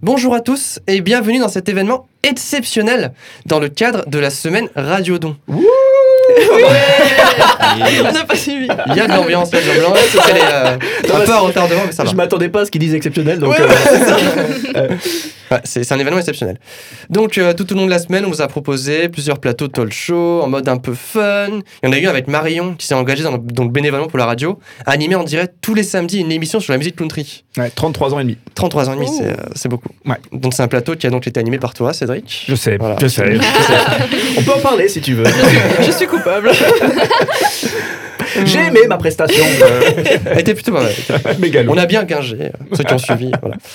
Bonjour à tous et bienvenue dans cet événement exceptionnel dans le cadre de la semaine Radiodon. On n'a pas suivi. Il y a de l'ambiance, de l'ambiance. Elle est euh, un peu en retardement, mais ça va. Je m'attendais pas à ce qu'ils disent exceptionnel, donc Ouais, euh, Ouais, c'est c'est un événement exceptionnel. Donc, euh, tout au long de la semaine, on vous a proposé plusieurs plateaux de talk show en mode un peu fun. Il y en a eu avec Marion qui s'est engagée dans le, dans le bénévolement pour la radio, à animer en direct tous les samedis une émission sur la musique country. ouais, 33 ans et demi. 33 ans et demi, c'est, euh, c'est beaucoup. Ouais. Donc, c'est un plateau qui a donc été animé par toi, Cédric. Je sais, Voilà. je sais. je sais. On peut en parler si tu veux. Je suis coupable. J'ai aimé ma prestation. euh, Elle était plutôt pas mal. mégalo. On a bien gingé, euh, ceux qui ont suivi. Voilà.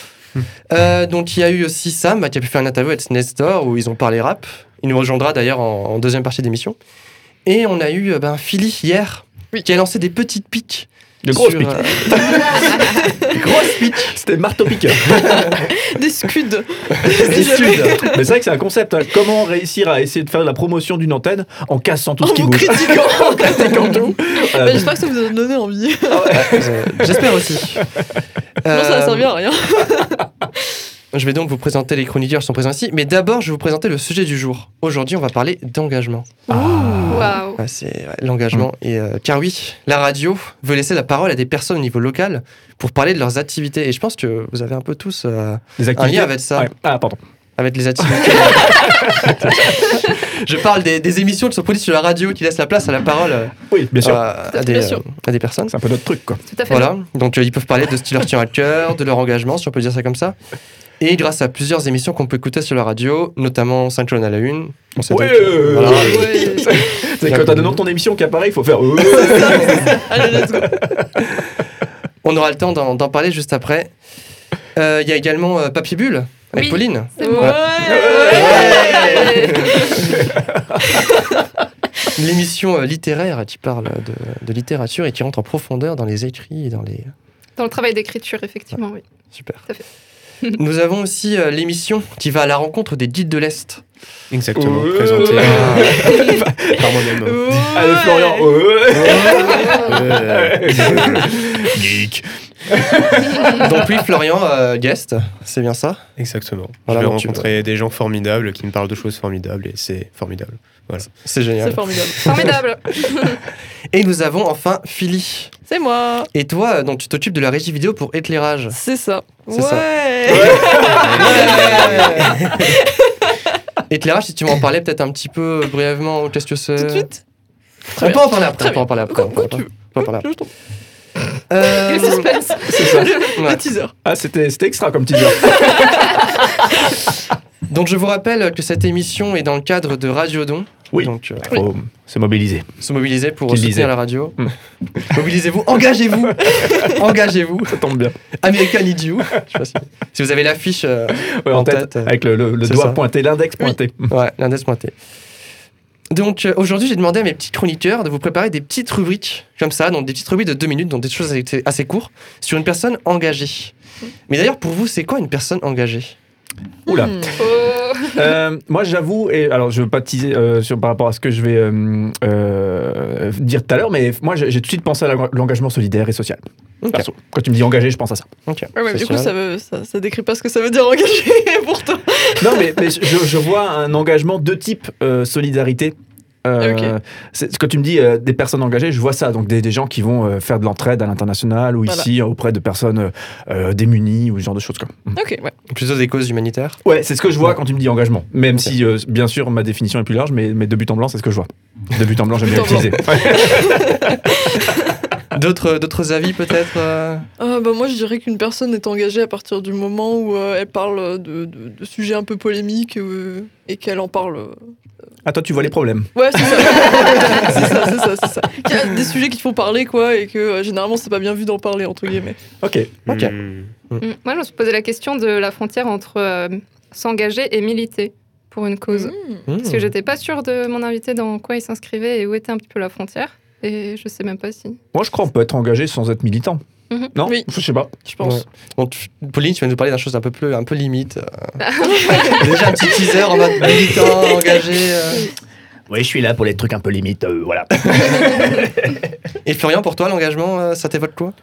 Euh, donc il y a eu aussi Sam bah, qui a pu faire une interview avec Nestor où ils ont parlé rap. Il nous rejoindra d'ailleurs en, en deuxième partie d'émission. Et on a eu euh, ben, Philly hier Oui. qui a lancé des petites piques. De grosses sur, euh, grosses piques. C'était marteau piqueur. Des scuds. Des studs. Mais c'est vrai que c'est un concept. hein. Comment réussir à essayer de faire la promotion d'une antenne en cassant tout En ce qui vous bouge critiquant. En critiquant tout. Voilà. Bah, J'espère que ça vous a donné envie. Euh, J'espère aussi. Non, ça va Euh, servir à rien. Je vais donc vous présenter les chroniqueurs qui sont présents ici. Mais d'abord, je vais vous présenter le sujet du jour. Aujourd'hui, on va parler d'engagement. Waouh. Ouais, c'est ouais, l'engagement. Et, euh, car oui, la radio veut laisser la parole à des personnes au niveau local pour parler de leurs activités. Et je pense que vous avez un peu tous euh, un activités. lien avec ça, Ouais. Ah, pardon. avec les activités. je parle des, des émissions qui sont produites sur la radio qui laissent la place à la parole euh, Oui, bien sûr. à, à des, Bien sûr. euh, à des personnes. C'est un peu notre truc, quoi. Tout à fait. Voilà, donc euh, ils peuvent parler de ce qui leur tient à cœur, de leur engagement, si on peut dire ça comme ça. Et grâce à plusieurs émissions qu'on peut écouter sur la radio, notamment Synchrone à la une. on Ouais, donc, euh, voilà. Ouais. C'est quand t'as le nom de ton émission qui apparaît, il faut faire. euh, Allez, let's go. On aura le temps d'en parler juste après. Euh, Il y a également euh, Papier Bulle avec Oui. Pauline. Ouais. Ouais. L'émission euh, littéraire qui parle de, de littérature et qui rentre en profondeur dans les écrits et dans les. Dans le travail d'écriture, effectivement, oui. Super. Tout à fait. Nous avons aussi euh, l'émission qui va à la rencontre des guides de l'Est. Exactement, Ouais. présenté par moi-même. Ouais. Allez, Florian. ouais. Geek. Donc oui, Florian, euh, guest, c'est bien ça? Exactement. Voilà, je vais tu- rencontrer des gens formidables qui me parlent de choses formidables et c'est formidable. C'est génial. C'est formidable. Formidable. Et nous avons enfin Philly. C'est moi. Et toi, donc tu t'occupes de la régie vidéo pour éclairage. C'est ça. C'est ça. Ouais. éclairage, si tu m'en parlais peut-être un petit peu brièvement, qu'est-ce que c'est Tout de suite. On peut en parler après. Très On peut en parler après. Quand, tu veux. On peut en parler après. Euh, suspense. C'est ça. ouais. Le teaser. Ah, c'était c'était extra comme teaser. Donc je vous rappelle que cette émission est dans le cadre de Radiodon. Oui. Donc euh, Faut se mobiliser. se mobiliser pour soutenir disait. la radio. Hmm. Mobilisez-vous, engagez-vous, engagez-vous. Ça tombe bien. American You. Je sais pas si, si vous avez l'affiche, euh, Ouais, en, En tête, tête, euh, avec le, le- le c'est doigt ça. pointé, l'index pointé. ouais, l'index pointé. Donc euh, aujourd'hui, j'ai demandé à mes petits chroniqueurs de vous préparer des petites rubriques comme ça, donc des petites rubriques de deux minutes, donc des choses assez, assez courtes, sur une personne engagée. Mais d'ailleurs, pour vous, c'est quoi une personne engagée? Oula. Hmm. Oh. Euh, moi, j'avoue, et alors je veux pas teaser euh, sur, par rapport à ce que je vais euh, euh, dire tout à l'heure, mais moi, j'ai tout de suite pensé à l'eng- l'engagement solidaire et social. Perso. Quand tu me dis engagé, je pense à ça. Ouais, mais du coup, ça, veut, ça, ça décrit pas ce que ça veut dire engagé pour toi. Non, mais, mais je, je vois un engagement de type euh, solidarité. Euh, Ok. c'est- Quand tu me dis euh, des personnes engagées, je vois ça. Donc des, des gens qui vont euh, faire de l'entraide à l'international ou Voilà. ici auprès de personnes démunies ou ce genre de choses. Quoi. Mm. Ok, ouais. Plutôt des causes humanitaires? Ouais, c'est ce que je vois quand tu me dis engagement. Même si, euh, bien sûr, ma définition est plus large, mais, mais de but en blanc, c'est ce que je vois. De but en blanc, j'aime bien But en blanc. utiliser. D'autres d'autres avis peut-être euh? Ah, bah, moi, je dirais qu'une personne est engagée à partir du moment où euh, elle parle de, de- de sujets un peu polémiques euh, et qu'elle en parle. Euh. Ah, toi, tu vois les problèmes. Ouais, c'est ça. c'est ça, c'est ça, c'est ça. Qu'il y a des sujets qui font parler, quoi, et que euh, généralement, c'est pas bien vu d'en parler, entre guillemets. Ok. Ok. Hmm. Mm. Moi, je me suis posé la question de la frontière entre euh, s'engager et militer pour une cause. Hmm. Parce que j'étais pas sûre de mon invité dans quoi il s'inscrivait et où était un petit peu la frontière. Et je sais même pas si. Moi, je crois qu'on peut être engagé sans être militant. Mhm. Non Oui. Je sais pas. Je pense. Ouais. Pauline, tu vas nous parler d'une chose un peu plus, un peu limite. euh. Déjà un petit teaser en mode militant, engagé. euh. Oui, je suis là pour les trucs un peu limites, euh, voilà. Et Florian, pour toi, l'engagement, euh, ça t'évoque quoi?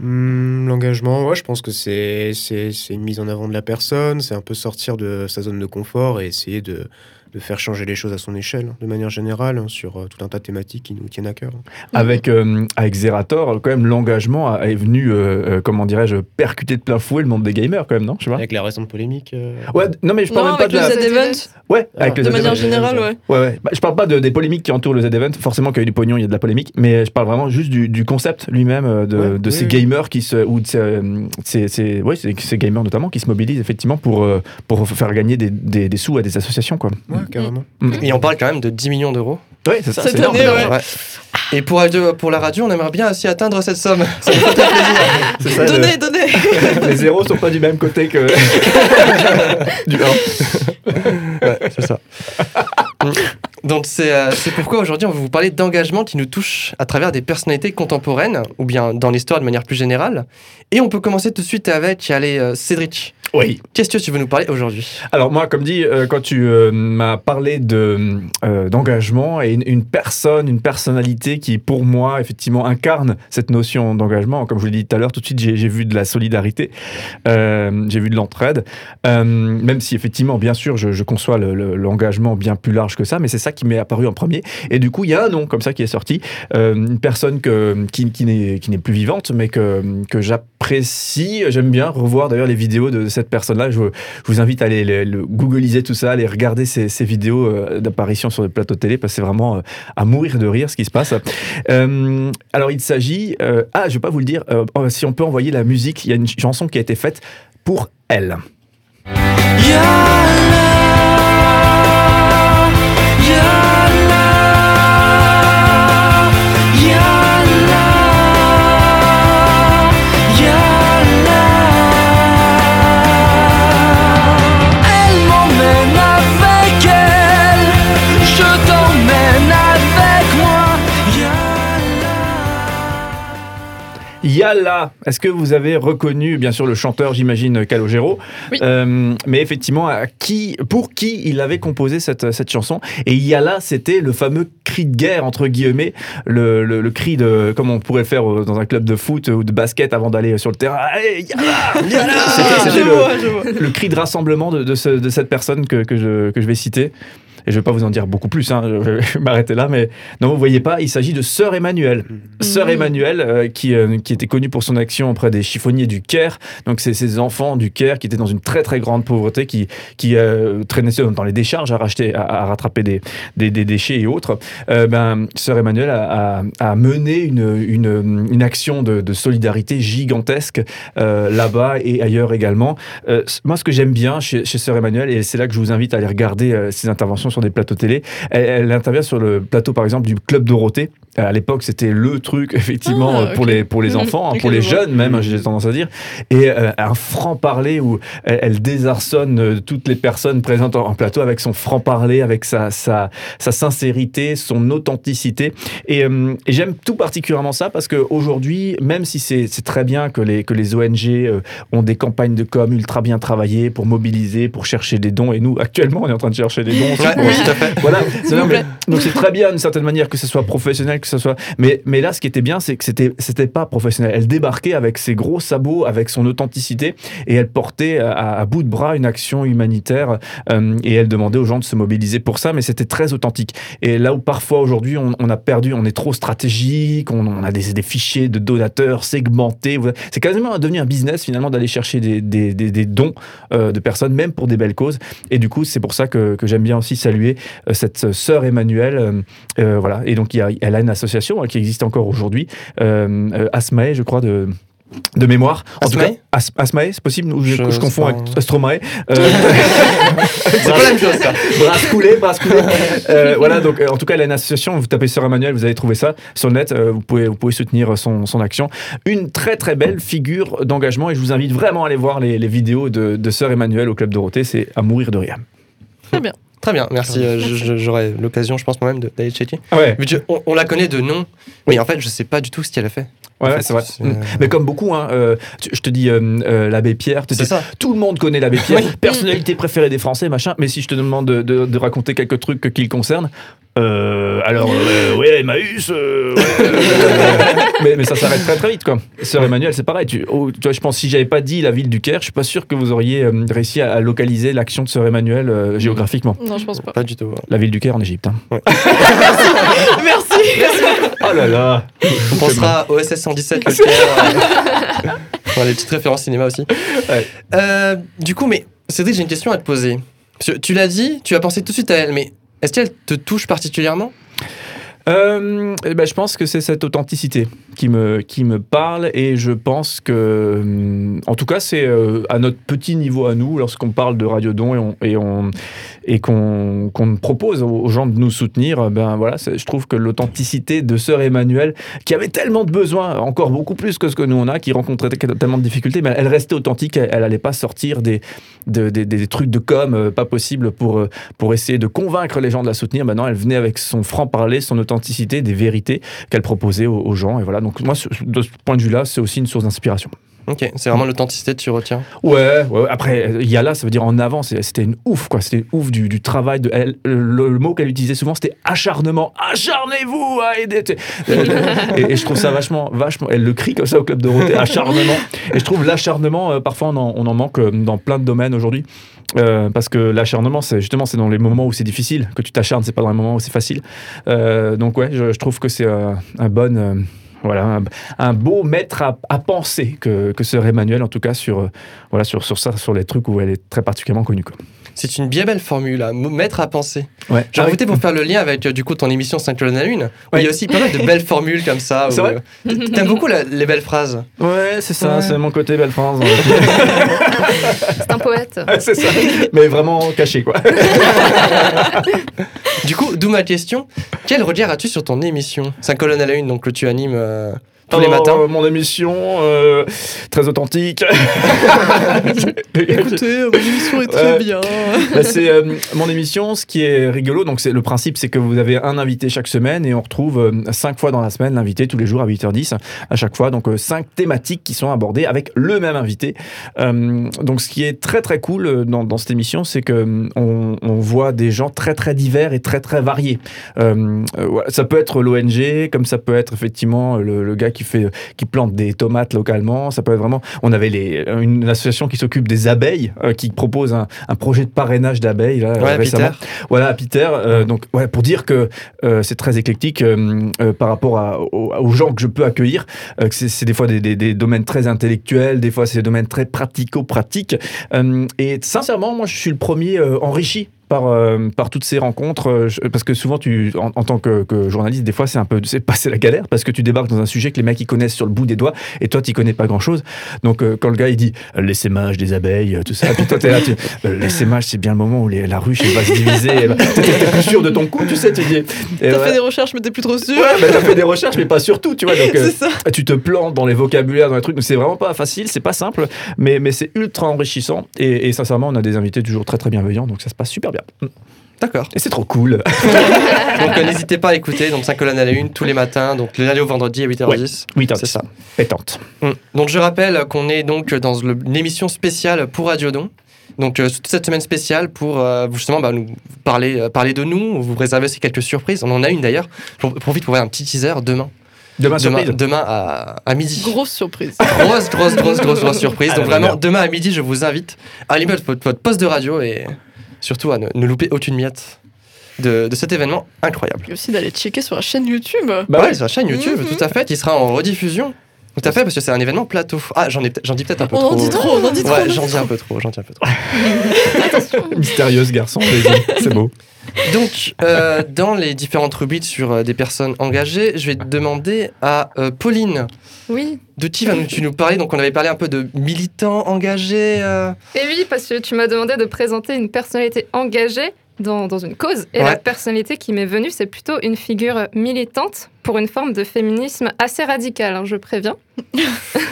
Hmm, L'engagement, ouais, je pense que c'est c'est c'est une mise en avant de la personne, c'est un peu sortir de sa zone de confort et essayer de, de faire changer les choses à son échelle, de manière générale, hein, sur euh, tout un tas de thématiques qui nous tiennent à cœur. Avec, euh, avec Zerator, quand même, l'engagement est venu, euh, euh, comment dirais-je, percuter de plein fouet le monde des gamers, quand même, non? Je sais pas. Avec la récente polémique. euh, Ouais, non, mais je parle Non, même pas avec de le la. Z-Event, Ouais, avec Ah, le de manière générale, ouais. Ouais, ouais. Bah, je parle pas de, des polémiques qui entourent le Z-Event. Forcément, qu'il y a eu du pognon, il y a de la polémique. Mais je parle vraiment juste du, du concept lui-même, de, Ouais, de oui, ces oui. gamers qui se. ou de ces, ces, ces- ouais, ces- ces gamers notamment qui se mobilisent effectivement pour, pour faire gagner des, des, des sous à des associations, quoi. Ouais, carrément. Et on parle quand même de 10 millions d'euros. Ouais, c'est ça. Cette énorme. année, ouais. Et pour, radio- pour la radio, on aimerait bien aussi atteindre cette somme. Ça nous fait très plaisir. C'est ça, le- Donnez, donnez les zéros sont pas du même côté que du 1. Ouais, c'est ça. Donc c'est euh, c'est pourquoi aujourd'hui on va vous parler d'engagement qui nous touche à travers des personnalités contemporaines ou bien dans l'histoire de manière plus générale. Et on peut commencer tout de suite avec allez, euh, Cédric. Oui. Qu'est-ce que tu veux nous parler aujourd'hui? Alors moi, comme dit, euh, quand tu euh, m'as parlé de euh, d'engagement et une, une personne, une personnalité qui, pour moi, effectivement, incarne cette notion d'engagement. Comme je vous l'ai dit tout à l'heure, tout de suite, j'ai vu de la solidarité, j'ai vu de l'entraide. Même si, effectivement, bien sûr, je, je conçois le- le- l'engagement bien plus large que ça, mais c'est ça qui m'est apparu en premier. Et du coup, il y a un nom comme ça qui est sorti, une personne que, qui, qui n'est plus vivante, mais que, que j'apprécie. J'aime bien revoir d'ailleurs les vidéos de cette personne-là. Je, vous invite à aller le, le googliser tout ça, aller regarder ces, vidéos euh, d'apparition sur le plateau télé, parce que c'est vraiment euh, à mourir de rire ce qui se passe. Euh, alors, il s'agit. ah, je vais pas vous le dire. oh, si on peut envoyer la musique, il y a une chanson qui a été faite pour elle. Elle Yalla Est-ce que vous avez reconnu, bien sûr, le chanteur, j'imagine, Calogero Oui. Euh, Mais effectivement, à qui, pour qui il avait composé cette, cette chanson? Et Yalla, c'était le fameux cri de guerre, entre guillemets, le, le, le cri de, comme on pourrait le faire euh, dans un club de foot ou de basket avant d'aller sur le terrain. Allez, Yalla Yalla C'était- Je c'était le- le cri de rassemblement de, de, ce- de cette personne que, que, je, que je vais citer. Et je ne vais pas vous en dire beaucoup plus, hein, je vais m'arrêter là, mais non, vous voyez pas, il s'agit de Sœur Emmanuel. Sœur Mhm. Emmanuel, euh, qui, euh, qui était connue pour son action auprès des chiffonniers du Caire. Donc, c'est ces enfants du Caire qui étaient dans une très très grande pauvreté, qui, qui euh, traînaient dans les décharges à, racheter, à, à rattraper des, des, des déchets et autres. Euh, ben, Sœur Emmanuel a, a, a mené une, une, une action de, de solidarité gigantesque euh, là-bas et ailleurs également. Euh, moi, ce que j'aime bien chez, chez Sœur Emmanuel, et c'est là que je vous invite à aller regarder euh, ses interventions sur des plateaux télé, elle, elle intervient sur le plateau, par exemple, du Club Dorothée. Euh, À l'époque, c'était le truc, effectivement, Ah, euh, pour, les, pour les enfants, hein, pour les jeunes même, hein, j'ai tendance à dire. Et euh, un franc-parler où elle, elle désarçonne toutes les personnes présentes en, en plateau avec son franc-parler, avec sa, sa, sa sincérité, son authenticité. Et, euh, et j'aime tout particulièrement ça parce qu'aujourd'hui, même si c'est c'est très bien que les, que les ONG euh, ont des campagnes de com ultra bien travaillées pour mobiliser, pour chercher des dons, et nous, actuellement, on est en train de chercher des dons Ouais, oui, tout à fait. voilà, c'est vous non, plaît. mais- donc c'est très bien d'une certaine manière que ce soit professionnel, que ce soit. Mais, mais là, ce qui était bien, c'est que c'était c'était pas professionnel. Elle débarquait avec ses gros sabots, avec son authenticité, et elle portait à, à bout de bras une action humanitaire, euh, et elle demandait aux gens de se mobiliser pour ça. Mais c'était très authentique. Et là où parfois aujourd'hui on, on a perdu, on est trop stratégique, on, on a des, des fichiers de donateurs segmentés. C'est quasiment devenu un business finalement d'aller chercher des, des, dons euh, de personnes, même pour des belles causes. Et du coup, c'est pour ça que, que j'aime bien aussi saluer euh, cette sœur Emmanuelle. euh, euh, voilà. Et donc, il y a, elle a une association hein, qui existe encore aujourd'hui, euh, euh, Asmae, je crois, de. De mémoire. En tout Asmae? Cas, As- Asmae, c'est possible ou je, Je je confonds avec Astromae. Euh, C'est pas la même chose, ça. Brasse coulée, brasse coulée. Euh, voilà, donc euh, en tout cas, elle a une association. Vous tapez Sœur Emmanuel, vous allez trouver ça sur le net. euh, vous, pouvez, vous pouvez soutenir son, son action. Une très très belle figure d'engagement et je vous invite vraiment à aller voir les, les vidéos de, de Sœur Emmanuel au Club Dorothée. C'est à mourir de rire. Très bien, merci. euh, je- je- J'aurai l'occasion, je pense moi-même, de- d'aller checker. Ouais. Mais je- on, on la connaît de nom, mais en fait, je sais pas du tout ce qu'elle a fait. Ouais, c'est vrai. Mm. euh, Mais comme beaucoup, hein, euh, tu- je te dis euh, euh, l'abbé Pierre, C'est dis- ça. tout le monde connaît l'abbé Pierre, personnalité préférée des Français, machin. Mais si je te demande de, de- de raconter quelques trucs qui le concernent, euh, alors, euh, ouais, Emmaüs, ouais, mais, mais ça s'arrête très très vite, quoi. Sœur Emmanuel, c'est pareil. Tu, oh, tu vois, je pense si j'avais pas dit la ville du Caire, je suis pas sûr que vous auriez euh, réussi à, à localiser l'action de Sœur Emmanuel euh, géographiquement. Non, je pense pas. Pas du tout. La ville du Caire en Égypte. Hein. Merci. Oh là là On pensera au SS 117 le Caire. euh, Enfin, les petites références cinéma aussi. Ouais. Euh, du coup, mais Cédric, j'ai une question à te poser. Parce que Tu l'as dit, tu as pensé tout de suite à elle, mais est-ce qu'elle te touche particulièrement? Euh, eh ben, je pense que c'est cette authenticité qui me, qui me parle et je pense que, hum, en tout cas, c'est euh, à notre petit niveau à nous, lorsqu'on parle de Radio Don et, on, et, on, et qu'on qu'on propose aux gens de nous soutenir, ben voilà, je trouve que l'authenticité de Sœur Emmanuel, qui avait tellement de besoins, encore beaucoup plus que ce que nous on a, qui rencontrait tellement de difficultés, mais elle restait authentique, elle, elle allait pas sortir des, de- des, des trucs de com euh, pas possible pour, euh, pour essayer de convaincre les gens de la soutenir. Maintenant, elle venait avec son franc-parler, son authenticité, des vérités qu'elle proposait aux, aux gens. Et voilà, donc moi, ce- de ce point de vue-là, c'est aussi une source d'inspiration. Ok, c'est vraiment l'authenticité que tu retiens. Ouais, ouais, après, il y a là, ça veut dire en avant, c'était une ouf, quoi. C'était ouf du, du travail. De, elle- le, le mot qu'elle utilisait souvent, c'était acharnement. Acharnez-vous à aider. et, et je trouve ça vachement, vachement. Elle le crie comme ça au Club Dorothée, acharnement. Et je trouve l'acharnement, euh, parfois, on en, on en manque euh, dans plein de domaines aujourd'hui. Euh, parce que l'acharnement, c'est justement, c'est dans les moments où c'est difficile que tu t'acharnes, c'est pas dans les moments où c'est facile. Donc, ouais, je, je trouve que c'est un bon. Voilà, un, beau maître à, penser que, que Sœur Emmanuel, en tout cas, sur, euh, voilà, sur, sur ça, sur les trucs où elle est très particulièrement connue. C'est une bien belle formule, à mettre à penser. Ouais. J'en profité pour faire le lien avec euh, du coup ton émission 5 colonnes à une, où Ouais. il y a aussi pas mal de belles formules comme ça. C'est vrai euh, T'aimes beaucoup la- les belles phrases. Ouais, c'est ça, Ouais. c'est mon côté belle France. C'est un poète. c'est ça, mais vraiment caché, quoi. Du coup, d'où ma question. Quel regard as-tu sur ton émission 5 colonnes à la une, donc que tu animes euh, tous les Oh, matins Mon émission, euh, très authentique. Écoutez, euh, mon émission est très bien. Bah, c'est euh, mon émission. Ce qui est rigolo, donc c'est le principe, c'est que vous avez un invité chaque semaine et on retrouve euh, cinq fois dans la semaine l'invité tous les jours à 8h10 à chaque fois. Donc euh, cinq thématiques qui sont abordées avec le même invité. Euh, donc ce qui est très très cool euh, dans, dans cette émission, c'est que euh, on, on voit des gens très très divers et très très variés. Euh, euh, voilà, ça peut être l'ONG, comme ça peut être effectivement le, le gars qui fait qui plante des tomates localement. Ça peut être vraiment. On avait les, une association qui s'occupe des abeilles, euh, qui propose un, un projet de parrainage d'abeilles là, Ouais, récemment. Peter. Voilà, à Peter. euh, donc, ouais, pour dire que euh, c'est très éclectique euh, euh, par rapport à- aux, aux gens que je peux accueillir. euh, que c'est, c'est des fois des, des- des domaines très intellectuels, des fois c'est des domaines très pratico-pratiques. Euh, et sincèrement, moi, je suis le premier euh, enrichi. Par, euh, par toutes ces rencontres, euh, je- parce que souvent, tu, en, en tant que, que journaliste, des fois, c'est un peu, c'est passer la galère, parce que tu débarques dans un sujet que les mecs ils connaissent sur le bout des doigts, et toi, tu connais pas grand chose. Donc, euh, quand le gars il dit euh, l'essaimage des abeilles, euh, tout ça, puis toi, t'es là, tu, l'essaimage, c'est bien le moment où les- la ruche elle va se diviser. va- T'es t'es plus sûr de ton coup, tu sais, tu dis. T'as ouais. fait des recherches, mais t'es plus trop sûr. Ouais, bah, t'as fait des recherches, mais pas sur tout, tu vois. Donc, C'est ça. tu te plantes dans les vocabulaires, dans les trucs. Donc, c'est vraiment pas facile, c'est pas simple, mais, mais c'est ultra enrichissant. Et, et sincèrement, on a des invités toujours très très bienveillants, donc ça se passe super bien. D'accord. Et c'est trop cool. Donc euh, n'hésitez pas à écouter. Donc 5 colonnes à la une tous les matins, donc le lundi au vendredi à 8h10. Oui, C'est ça. Pétante. Mm. Donc je rappelle qu'on est donc dans le- une émission spéciale pour Radiodon. Donc euh, toute cette semaine spéciale pour euh, justement bah, nous parler, euh, parler de nous, vous réserver aussi quelques surprises. On en a une d'ailleurs. J'en profite pour faire un petit teaser demain. Demain, Demain, surprise. demain à, à midi. Grosse surprise. Grosse, grosse, grosse, grosse, grosse surprise. Ah, Donc vraiment, demain à midi, je vous invite à allumer votre, votre poste de radio et surtout à ne, ne louper aucune miette de, de cet événement incroyable. Et aussi d'aller checker sur la chaîne YouTube. Bah ouais, ouais. sur la chaîne YouTube, Mhm. tout à fait. Il sera en rediffusion. Tout à fait, parce que c'est un événement plateau. Ah, j'en ai j'en dis peut-être un peu On trop. en dit trop, on en dit trop. on Ouais, j'en dis un peu trop, j'en dis un peu trop. Mystérieuse garçon, c'est beau. Donc, euh, dans les différentes rubriques sur euh, des personnes engagées, je vais demander à euh, Pauline, Oui. de qui vas-tu nous parler? Donc, on avait parlé un peu de militants engagés. Et oui, parce que tu m'as demandé de présenter une personnalité engagée dans, dans une cause. Et Ouais. la personnalité qui m'est venue, c'est plutôt une figure militante pour une forme de féminisme assez radicale, hein, je préviens.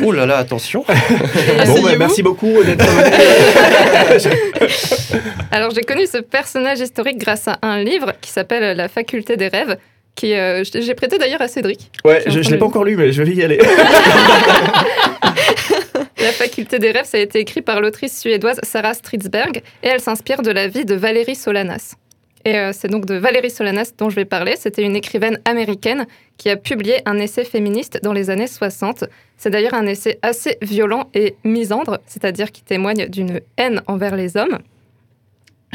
Oh là là, attention. Bon, bah, merci beaucoup d'être. Alors j'ai connu ce personnage historique grâce à un livre qui s'appelle La faculté des rêves, qui euh, j'ai prêté d'ailleurs à Cédric. Ouais, je, je l'ai pas encore lu, mais je vais y aller. La faculté des rêves, ça a été écrit par l'autrice suédoise Sarah Stridsberg et elle s'inspire de la vie de Valérie Solanas. Et euh, c'est donc de Valérie Solanas dont je vais parler. C'était une écrivaine américaine qui a publié un essai féministe dans les années 60. C'est d'ailleurs un essai assez violent et misandre, c'est-à-dire qui témoigne d'une haine envers les hommes.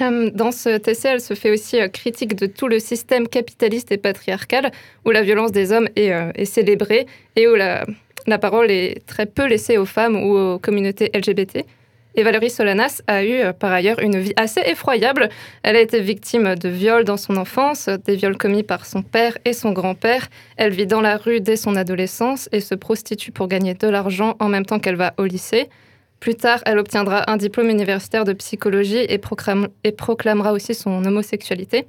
Euh, Dans cet essai, elle se fait aussi euh, critique de tout le système capitaliste et patriarcal où la violence des hommes est, est célébrée et où la, la parole est très peu laissée aux femmes ou aux communautés LGBT. Et Valérie Solanas a eu euh, par ailleurs une vie assez effroyable. Elle a été victime de viols dans son enfance, des viols commis par son père et son grand-père. Elle vit dans la rue dès son adolescence et se prostitue pour gagner de l'argent en même temps qu'elle va au lycée. Plus tard, elle obtiendra un diplôme universitaire de psychologie et, proclame- et proclamera aussi son homosexualité.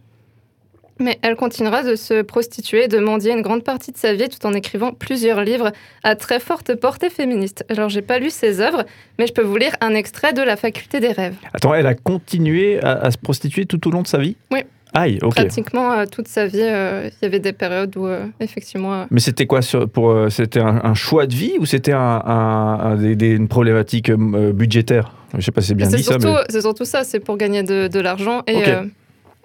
Mais elle continuera de se prostituer, de mendier une grande partie de sa vie tout en écrivant plusieurs livres à très forte portée féministe. Alors, j'ai pas lu ses œuvres, mais je peux vous lire un extrait de La faculté des rêves. Attends, elle a continué à, à se prostituer tout au long de sa vie? Oui. Aïe, ok. Pratiquement euh, toute sa vie, euh, il y avait des périodes où, euh, effectivement, Mais c'était quoi sur- pour C'était un, un choix de vie ou c'était un, un- une problématique budgétaire? Je sais pas si c'est bien dit ça, mais c'est surtout ça, c'est pour gagner de, de l'argent. Et Ok.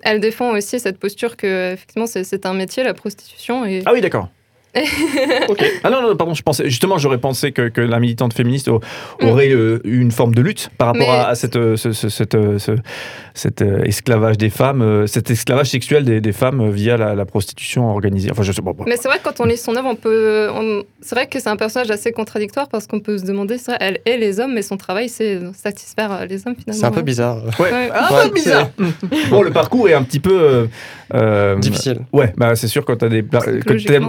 Elle défend aussi cette posture que, effectivement, c'est, un métier, la prostitution. Ah oui, d'accord. Ah non, non, pardon, je pensais justement, j'aurais pensé que, que la militante féministe au- aurait eu une forme de lutte par rapport Mm. Mais- à, à cette, euh, ce, ce- cette, euh, ce- cet euh, esclavage des femmes, cet esclavage sexuel des, des femmes via la, la prostitution organisée. Enfin, je sais pas. Mais c'est vrai que quand on lit son œuvre, on peut. on- C'est vrai que c'est un personnage assez contradictoire parce qu'on peut se demander, c'est vrai, elle est les hommes, mais son travail, c'est satisfaire les hommes finalement. C'est un peu bizarre. Ouais. Ouais. Ah, Ouais, bizarre. bon, le parcours est un petit peu euh, Difficile. Ouais, bah c'est sûr quand t'as des t'as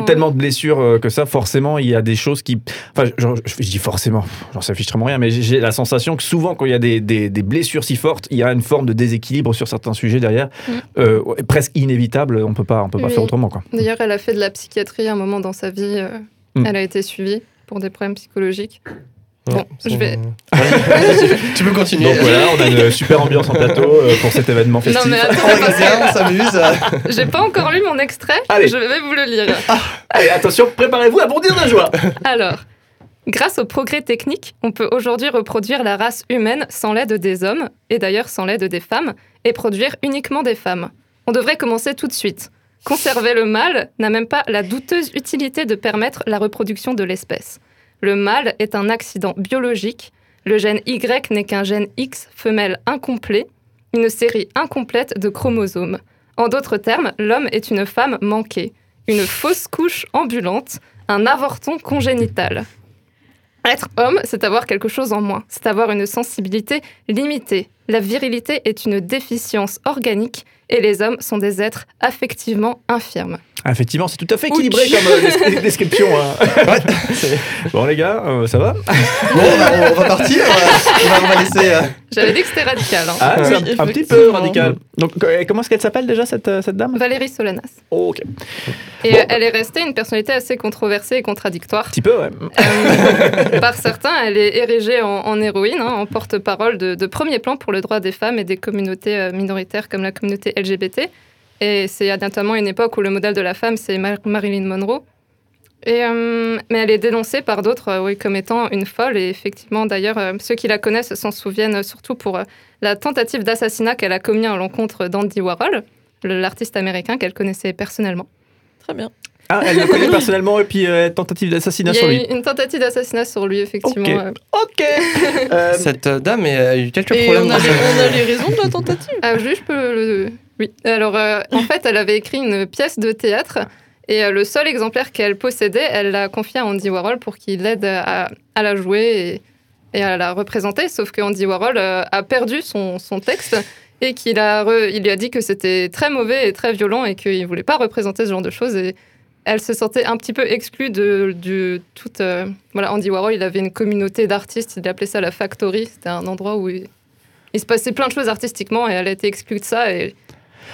tellement de blessures euh, que ça, forcément, il y a des choses qui. Enfin, je, je dis forcément, j'en sais fichement rien, mais j'ai- la sensation que souvent, quand il y a des, des- des blessures si fortes, il y a une forme de déséquilibre sur certains sujets derrière, Mm. euh, presque inévitable. On peut pas, on peut pas faire autrement, quoi. D'ailleurs, elle a fait de la psychiatrie à un moment dans sa vie. euh, Mm. Elle a été suivie pour des problèmes psychologiques. Bon, je vais. Tu peux continuer. Donc voilà, on a une super ambiance en plateau euh, pour cet événement festif. Non, mais attends, On on s'amuse. j'ai pas encore lu mon extrait. Allez. Je vais vous le lire. Allez, attention, préparez-vous à bondir de joie. Alors, grâce au progrès technique, on peut aujourd'hui reproduire la race humaine sans l'aide des hommes, et d'ailleurs sans l'aide des femmes, et produire uniquement des femmes. On devrait commencer tout de suite. Conserver le mâle n'a même pas la douteuse utilité de permettre la reproduction de l'espèce. Le mâle est un accident biologique. Le gène Y n'est qu'un gène X femelle incomplet, une série incomplète de chromosomes. En d'autres termes, l'homme est une femme manquée, une fausse couche ambulante, un avorton congénital. Être homme, c'est avoir quelque chose en moins, c'est avoir une sensibilité limitée. La virilité est une déficience organique et les hommes sont des êtres affectivement infirmes. Ah, Effectivement, c'est tout à fait équilibré Ouch. comme euh, des- description. hein. bon les gars, euh, ça va? Bon, bah, on va partir. On va, on va- on va laisser. euh, J'avais dit que c'était radical. hein. Ah, Oui, un, un petit peu radical. Donc, comment est-ce qu'elle s'appelle déjà cette, cette dame? Valérie Solanas. Oh, Ok. Et Bon. elle est restée une personnalité assez controversée et contradictoire. Un petit peu, ouais. Euh, par certains, elle est érigée en, en héroïne, hein, en porte-parole de, de premier plan pour le droit des femmes et des communautés minoritaires comme la communauté LGBT. Et c'est notamment une époque où le modèle de la femme, c'est Mar- Marilyn Monroe. Et, euh, mais elle est dénoncée par d'autres euh, oui, comme étant une folle. Et effectivement, d'ailleurs, euh, ceux qui la connaissent s'en souviennent surtout pour euh, la tentative d'assassinat qu'elle a commis à l'encontre d'Andy Warhol, l'artiste américain qu'elle connaissait personnellement. Très bien. Ah, elle le connaît personnellement et puis euh, tentative d'assassinat Il y sur a lui. eu une tentative d'assassinat sur lui, effectivement. Ok. euh. Ok. Euh, Cette euh, dame a eu quelques Et problèmes. on a, les, on a les raisons de la tentative. Ah, juste, je peux le... Oui. Alors, euh, en fait, elle avait écrit une pièce de théâtre et euh, le seul exemplaire qu'elle possédait, elle l'a confié à Andy Warhol pour qu'il l'aide à, la jouer et, à la représenter. Sauf que Andy Warhol euh, a perdu son, texte et qu'il lui a dit que c'était très mauvais et très violent et qu'il ne voulait pas représenter ce genre de choses. Et elle se sentait un petit peu exclue de, de toute... Voilà, Andy Warhol, il avait une communauté d'artistes, il appelait ça la Factory. C'était un endroit où il, se passait plein de choses artistiquement et elle a été exclue de ça.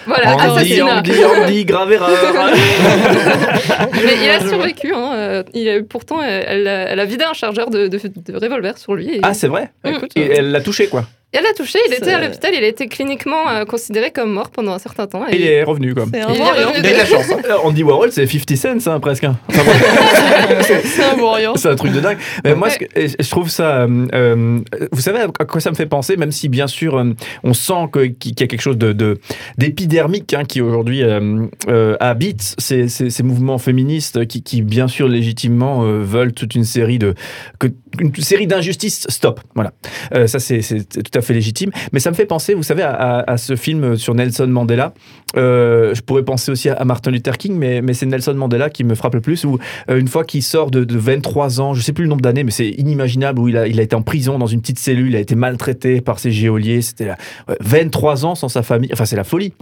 Voilà, Andy, assassinat. Andy, Andy, grave erreur. Mais il a survécu. Hein. euh, Il a, pourtant, elle, a- elle a vidé un chargeur de, de, de revolver sur lui. Et, ah, c'est vrai Mm. Et elle l'a touché, quoi. Et elle l'a touché, il était à l'hôpital, il a été cliniquement euh, considéré comme mort pendant un certain temps. Il est revenu, quoi. C'est un Il est variant. revenu Il a eu de la chance. hein. Andy Warhol, c'est 50 cents, hein, presque. hein. Enfin, bon. C'est un. C'est un truc de dingue. Mais moi, Ouais. ce que- et je trouve ça. euh, euh, vous savez à quoi ça me fait penser, même si bien sûr euh, on sent que- qu'il y a quelque chose de de- d'épidermique hein, qui aujourd'hui euh, euh, habite ces, ces- ces mouvements féministes qui, qui, bien sûr légitimement euh, veulent toute une série de que, une série d'injustices. Stop. Voilà. Euh, ça c'est c'est tout à fait légitime. Mais ça me fait penser, vous savez, à, ce film sur Nelson Mandela. Euh, je pourrais penser aussi à, Martin Luther King, mais, c'est Nelson Mandela qui me frappe le plus. Où euh, une fois qu'il sort de, de 23 ans, je sais plus le nombre d'années, mais c'est inimaginable, où il a, été en prison dans une petite cellule, il a été maltraité par ses geôliers, c'était ouais, 23 ans sans sa famille, enfin c'est la folie.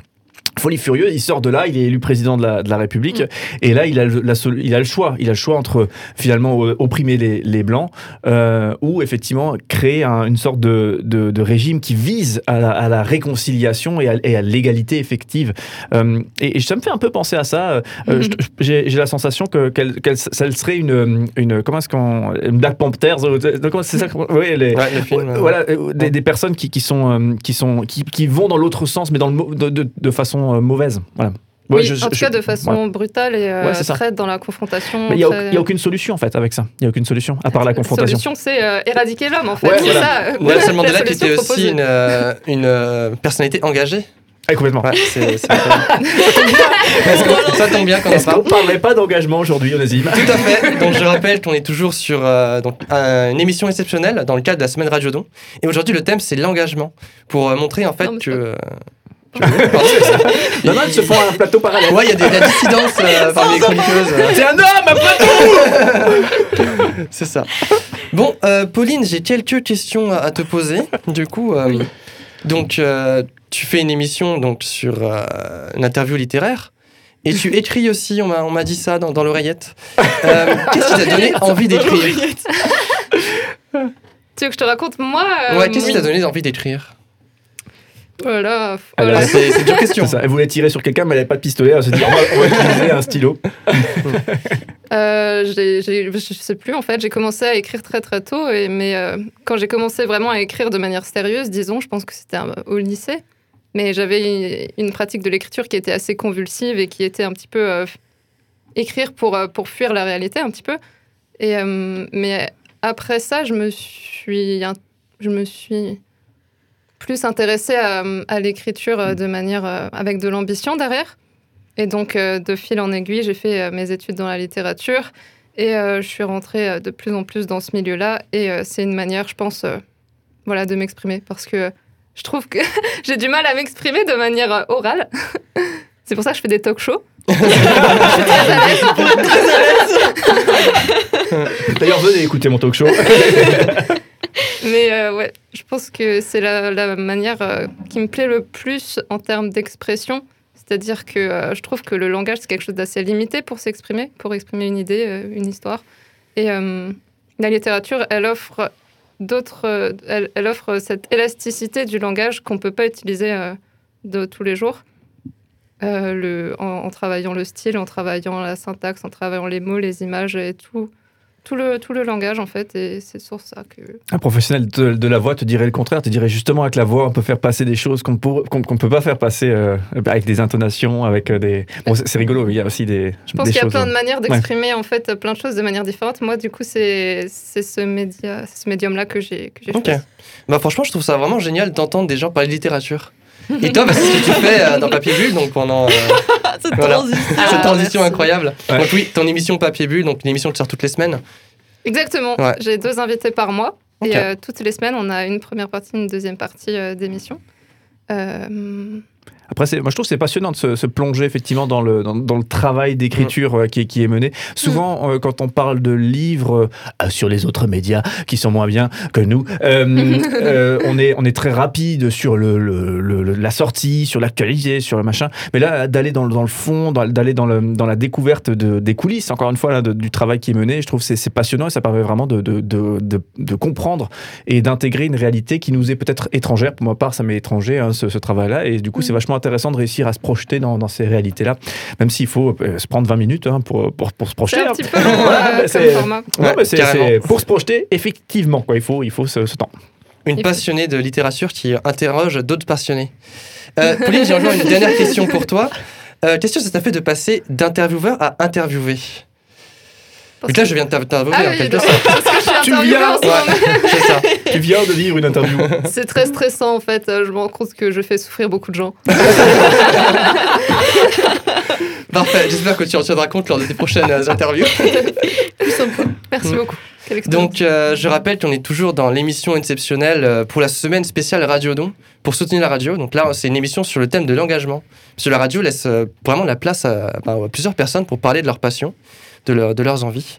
Folie furieuse, il sort de là, il est élu président de la, de la République, Mm. et là il a, le, la il a le choix, il a le choix entre finalement euh, opprimer les, les blancs euh, ou effectivement créer un- une sorte de, de, de régime qui vise à la, à la réconciliation et à, à l'égalité effective. Euh, et, et ça me fait un peu penser à ça. euh, je- J'ai la sensation que qu'elle ça serait une, une comment est-ce qu'on Black Panthers euh, c'est ça qu'on- ouais, les, Ouais, voilà, des, des personnes qui, qui sont, qui, sont qui, qui vont dans l'autre sens, mais dans le, de, de, de façon euh, mauvaise. Voilà. Ouais, Oui, je- en tout je- cas de façon brutale et euh, Ouais, très dans la confrontation. Mais il n'y a, très- aucune solution en fait avec ça. Il n'y a aucune solution à part la confrontation. solution, c'est euh, éradiquer l'homme en fait. Ouais, c'est voilà. ça. Nelson la Mandela qui était aussi une, euh, une euh, personnalité engagée. Ah, complètement. Ouais, c'est ça tombe bien quand Est-ce qu'on parlerait pas d'engagement aujourd'hui, Onésime Tout à fait. Donc je rappelle qu'on est toujours sur euh, donc, un- une émission exceptionnelle dans le cadre de la semaine Radio Don. Et aujourd'hui le thème c'est l'engagement pour euh, montrer en fait Non, que. euh. Non, non, ils se font un plateau parallèle. Ouais, il y a des, de la dissidence euh, parmi les chroniqueuses. euh, C'est un homme, un plateau C'est ça. Bon, euh, Pauline, j'ai quelques questions à, à te poser. Du coup, euh, donc euh, tu fais une émission donc sur euh, une interview littéraire. Et tu écris aussi, on m'a on m'a dit ça dans, dans l'oreillette. Euh, Qu'est-ce qui t'a donné envie d'écrire? Tu veux que je te raconte moi euh, Ouais, qu'est-ce qui t'a donné envie d'écrire? Voilà. Voilà. C'est une dure question. Ça. Elle voulait tirer sur quelqu'un, mais elle n'avait pas de pistolet. Elle se dit, on va, on va utiliser un stylo. Euh, j'ai- je sais plus en fait, j'ai commencé à écrire très très tôt, et, mais euh, quand j'ai commencé vraiment à écrire de manière sérieuse, disons, je pense que c'était au lycée, mais j'avais une, une pratique de l'écriture qui était assez convulsive et qui était un petit peu euh, écrire pour, euh, pour fuir la réalité un petit peu. Et, euh, mais après ça, je me suis, je me suis plus intéressée à, à l'écriture euh, de manière euh, avec de l'ambition derrière. Et donc, euh, de fil en aiguille, j'ai fait euh, mes études dans la littérature et euh, je suis rentrée euh, de plus en plus dans ce milieu-là. Et euh, c'est une manière, je pense, euh, voilà, de m'exprimer parce que je trouve que j'ai du mal à m'exprimer de manière euh, orale. c'est pour ça que je fais des talk shows. je suis très à l'aise. D'ailleurs, venez écouter mon talk show. Mais euh, ouais, je pense que c'est la, la manière euh, qui me plaît le plus en termes d'expression. C'est-à-dire que euh, je trouve que le langage, c'est quelque chose d'assez limité pour s'exprimer, pour exprimer une idée, une histoire. Et la littérature, elle offre d'autres, elle, elle offre cette élasticité du langage qu'on ne peut pas utiliser de tous les jours. Le, en travaillant le style, en travaillant la syntaxe, en travaillant les mots, les images et tout, tout, le, tout le langage en fait. Et c'est sur ça que, Un professionnel de, de la voix te dirait le contraire, te dirait justement avec la voix, on peut faire passer des choses qu'on ne peut pas faire passer euh, avec des intonations, avec euh, des. Bon, c'est rigolo, il y a aussi des. Je pense qu'il y a plein de hein. manières d'exprimer en fait plein de choses de manière différente. Moi, du coup, c'est c'est ce média, ce médium-là que j'ai que j'ai Ok. choisi. Bah franchement, je trouve ça vraiment génial d'entendre des gens parler de littérature. Et toi, bah, c'est ce que tu fais euh, dans Papier Bulle, donc pendant euh, Cette Voilà. transition. cette transition merci. incroyable. Ouais. Donc oui, ton émission Papier Bulle, donc une émission qui sort toutes les semaines. Exactement. Ouais. J'ai deux invités par mois et euh, toutes les semaines, on a une première partie, une deuxième partie euh, d'émission. Après, moi, je trouve que c'est passionnant de se, se plonger effectivement dans le, dans, dans le travail d'écriture euh, qui, est- qui est mené. Souvent, euh, quand on parle de livres euh, sur les autres médias qui sont moins bien que nous, on, est, on est très rapide sur le, le- la sortie, sur l'actualité, sur le machin. Mais là, d'aller dans, le- dans le fond, d'aller dans, dans la découverte de, des coulisses, encore une fois, là, de- du travail qui est mené, je trouve que c'est passionnant et ça permet vraiment de, de, de, de- de comprendre et d'intégrer une réalité qui nous est peut-être étrangère. Pour ma part, ça m'est étranger, hein, ce, ce travail-là. Et du coup, c'est vachement intéressant de réussir à se projeter dans, dans ces réalités-là, même s'il faut euh, se prendre 20 minutes hein, pour, pour, pour se projeter. c'est un petit peu long Voilà, comme c'est- format. Ouais, Ouais, c'est- carrément. c'est pour se projeter, effectivement, quoi. Il faut, il faut ce, ce temps. une passionnée de littérature qui interroge d'autres passionnés. Euh, Pauline, j'ai encore une dernière question pour toi. Euh, question, ça t'a fait de passer d'intervieweur à interviewé? Parce Donc là, que- je viens de t'interviewer Ah en oui, quelque sorte. parce que je suis Tu viens, Ouais, ça. Tu viens de vivre une interview. C'est très stressant en fait. Euh, Je me rends compte que je fais souffrir beaucoup de gens. Parfait, j'espère que tu en tiendras compte lors de tes prochaines euh, interviews. Merci Mm. beaucoup. Quelle expérience. Donc, euh, je rappelle qu'on est toujours dans l'émission exceptionnelle euh, pour la semaine spéciale Radio Don, pour soutenir la radio. Donc là, c'est une émission sur le thème de l'engagement. Parce que la radio laisse euh, vraiment la place à, à plusieurs personnes pour parler de leur passion, de, leur- de leurs envies.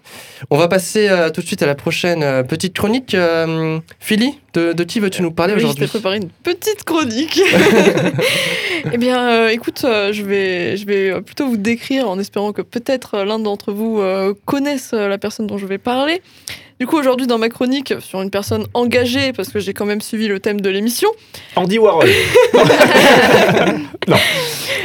On va passer euh, tout de suite à la prochaine euh, petite chronique. Euh, Philly, de, de qui veux-tu nous parler Oui, je aujourd'hui? t'ai préparé une petite chronique. eh bien, écoute, je vais, je vais plutôt vous décrire en espérant que peut-être l'un d'entre vous connaisse la personne dont je vais parler. Du coup, aujourd'hui, dans ma chronique, sur une personne engagée, parce que j'ai quand même suivi le thème de l'émission, Andy Warhol.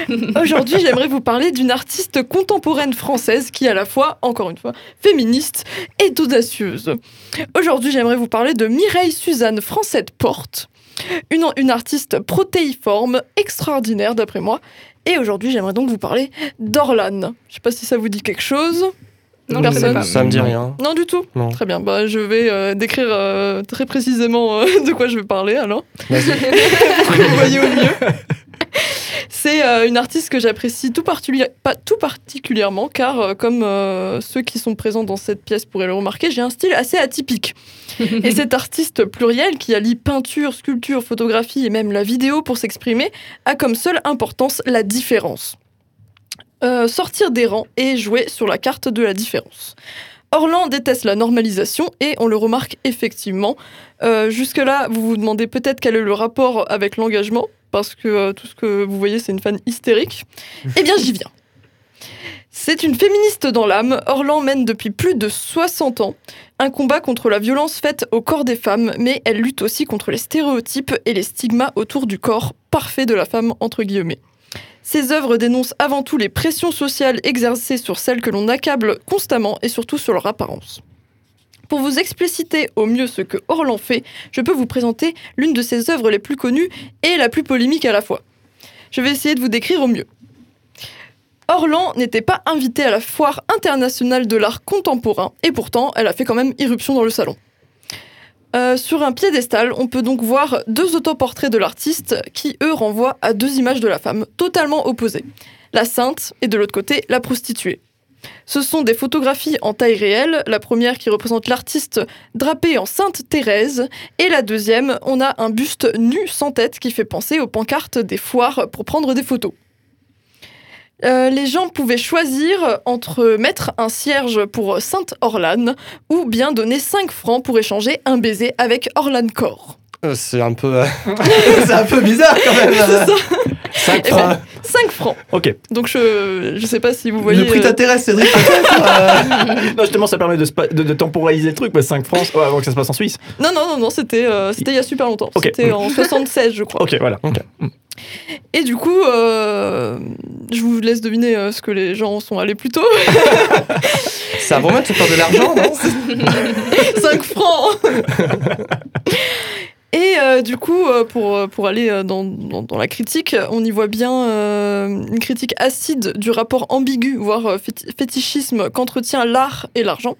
aujourd'hui, j'aimerais vous parler d'une artiste contemporaine française qui est à la fois, encore une fois, féministe et audacieuse. Aujourd'hui, j'aimerais vous parler de Mireille Suzanne Francette Porte, une, une artiste protéiforme extraordinaire d'après moi. Et aujourd'hui, j'aimerais donc vous parler d'Orlan. Je sais pas si ça vous dit quelque chose. Non, personne. Ça me dit rien. Non du tout. Non. Très bien. Bah, je vais euh, décrire euh, très précisément euh, de quoi je vais parler alors. Vas-y. pour que vous voyez au mieux. C'est euh, une artiste que j'apprécie tout, particulier- pas tout particulièrement car, euh, comme euh, ceux qui sont présents dans cette pièce pourraient le remarquer, j'ai un style assez atypique. et cette artiste plurielle qui allie peinture, sculpture, photographie et même la vidéo pour s'exprimer a comme seule importance la différence. Euh, sortir des rangs et jouer sur la carte de la différence. Orlan déteste la normalisation et on le remarque effectivement. Euh, Jusque-là, vous vous demandez peut-être quel est le rapport avec l'engagement, parce que euh, tout ce que vous voyez, c'est une fan hystérique. Eh bien, j'y viens. C'est une féministe dans l'âme. Orlan mène depuis plus de 60 ans un combat contre la violence faite au corps des femmes, mais elle lutte aussi contre les stéréotypes et les stigmas autour du corps parfait de la femme, entre guillemets. Ses œuvres dénoncent avant tout les pressions sociales exercées sur celles que l'on accable constamment et surtout sur leur apparence. Pour vous expliciter au mieux ce que Orlan fait, je peux vous présenter l'une de ses œuvres les plus connues et la plus polémique à la fois. Je vais essayer de vous décrire au mieux. Orlan n'était pas invitée à la foire internationale de l'art contemporain et pourtant elle a fait quand même irruption dans le salon. Euh, sur un piédestal, on peut donc voir deux autoportraits de l'artiste qui, eux, renvoient à deux images de la femme totalement opposées. La sainte et de l'autre côté, la prostituée. Ce sont des photographies en taille réelle, la première qui représente l'artiste drapé en Sainte Thérèse, et la deuxième, on a un buste nu sans tête qui fait penser aux pancartes des foires pour prendre des photos. Euh, les gens pouvaient choisir entre mettre un cierge pour Sainte Orlane ou bien donner 5 francs pour échanger un baiser avec Orlan Corps. Euh, C'est un peu, euh, c'est un peu bizarre quand même. 5 Eh francs. ben, 5 francs. Ok. Donc je je sais pas si vous voyez. le prix t'intéresse, Cédric peut-être, Non, justement, ça permet de, spa- de, de temporaliser le truc, que 5 francs, ouais, avant que ça se passe en Suisse. Non non non non, c'était euh, c'était il y a super longtemps. C'était en 76 je crois. Ok, voilà. Et du coup, euh, je vous laisse deviner euh, ce que les gens sont allés plus tôt. Ça a vraiment de se faire de l'argent, non? 5 francs Et euh, du coup, pour, pour aller dans, dans, dans la critique, on y voit bien une critique acide du rapport ambigu, voire féti- fétichisme qu'entretient l'art et l'argent.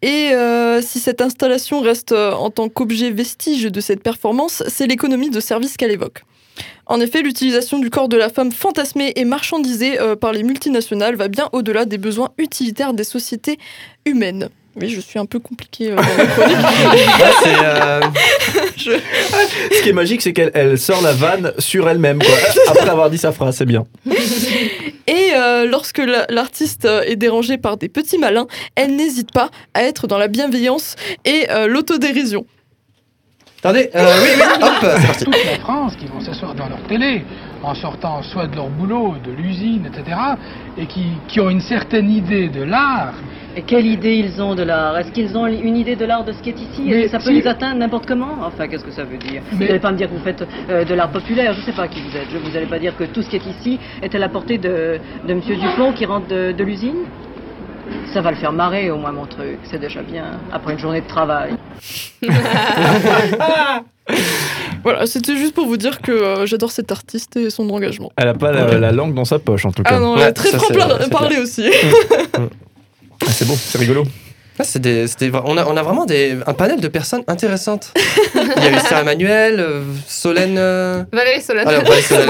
Et euh, si cette installation reste en tant qu'objet vestige de cette performance, c'est l'économie de service qu'elle évoque. En effet, l'utilisation du corps de la femme fantasmée et marchandisée euh, par les multinationales va bien au-delà des besoins utilitaires des sociétés humaines. Oui, je suis un peu compliquée euh, dans euh, Je- Ce qui est magique, c'est qu'elle elle sort la vanne sur elle-même. Après avoir dit sa phrase, c'est bien. Et euh, lorsque la- l'artiste est dérangée par des petits malins, elle n'hésite pas à être dans la bienveillance et l'autodérision. Attendez, euh, oui, oui, hop, c'est parti. toute la France qui vont s'asseoir dans leur télé en sortant soit de leur boulot, de l'usine, etc., et qui, qui ont une certaine idée de l'art. Et quelle idée ils ont de l'art? Est-ce qu'ils ont une idée de l'art de ce qui est ici? Est-ce que ça peut si- les atteindre n'importe comment? Enfin, qu'est-ce que ça veut dire? Vous n'allez pas me dire que vous faites euh, de l'art populaire, je ne sais pas qui vous êtes. Je vous allez pas dire que tout ce qui est ici est à la portée de, de M. Dupont qui rentre de, de l'usine? Ça va le faire marrer au moins mon truc, c'est déjà bien, après une journée de travail. Voilà, c'était juste pour vous dire que euh, j'adore cet artiste et son engagement. Elle a pas la, la langue dans sa poche en tout cas. Ah non, Ouais, elle est très c'est- par- c'est parler aussi. Ah, c'est beau, c'est rigolo. Ah, c'est des- on, a, on a vraiment des, un panel de personnes intéressantes. Il y a eu Sarah Emmanuel, euh, Solène. euh, Valérie Solane. Alors, ouais, Solène.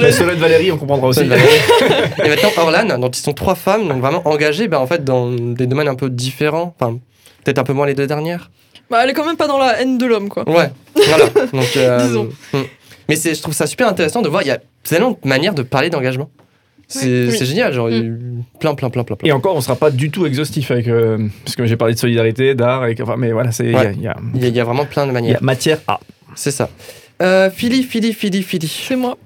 La Solène Valérie, on comprendra aussi. Solène Valérie. Et maintenant Orlan, donc ils sont trois femmes, donc vraiment engagées ben, en fait, dans des domaines un peu différents. Enfin, peut-être un peu moins les deux dernières. Bah, elle est quand même pas dans la haine de l'homme, quoi. Ouais, voilà. Donc, euh, Disons. hmm. Mais c'est- je trouve ça super intéressant de voir, il y a tellement de manières de parler d'engagement. C'est Oui. génial, genre, eu plein, plein, plein, plein, plein. Et encore, on sera pas du tout exhaustif avec. euh, parce que j'ai parlé de solidarité, d'art, et, enfin, mais voilà, c'est. il y a- Ouais. il y, a, y, a- il y a vraiment plein de il y manières. a matière à. C'est ça. Euh, Philly, Philly, Philly, Philly. C'est moi.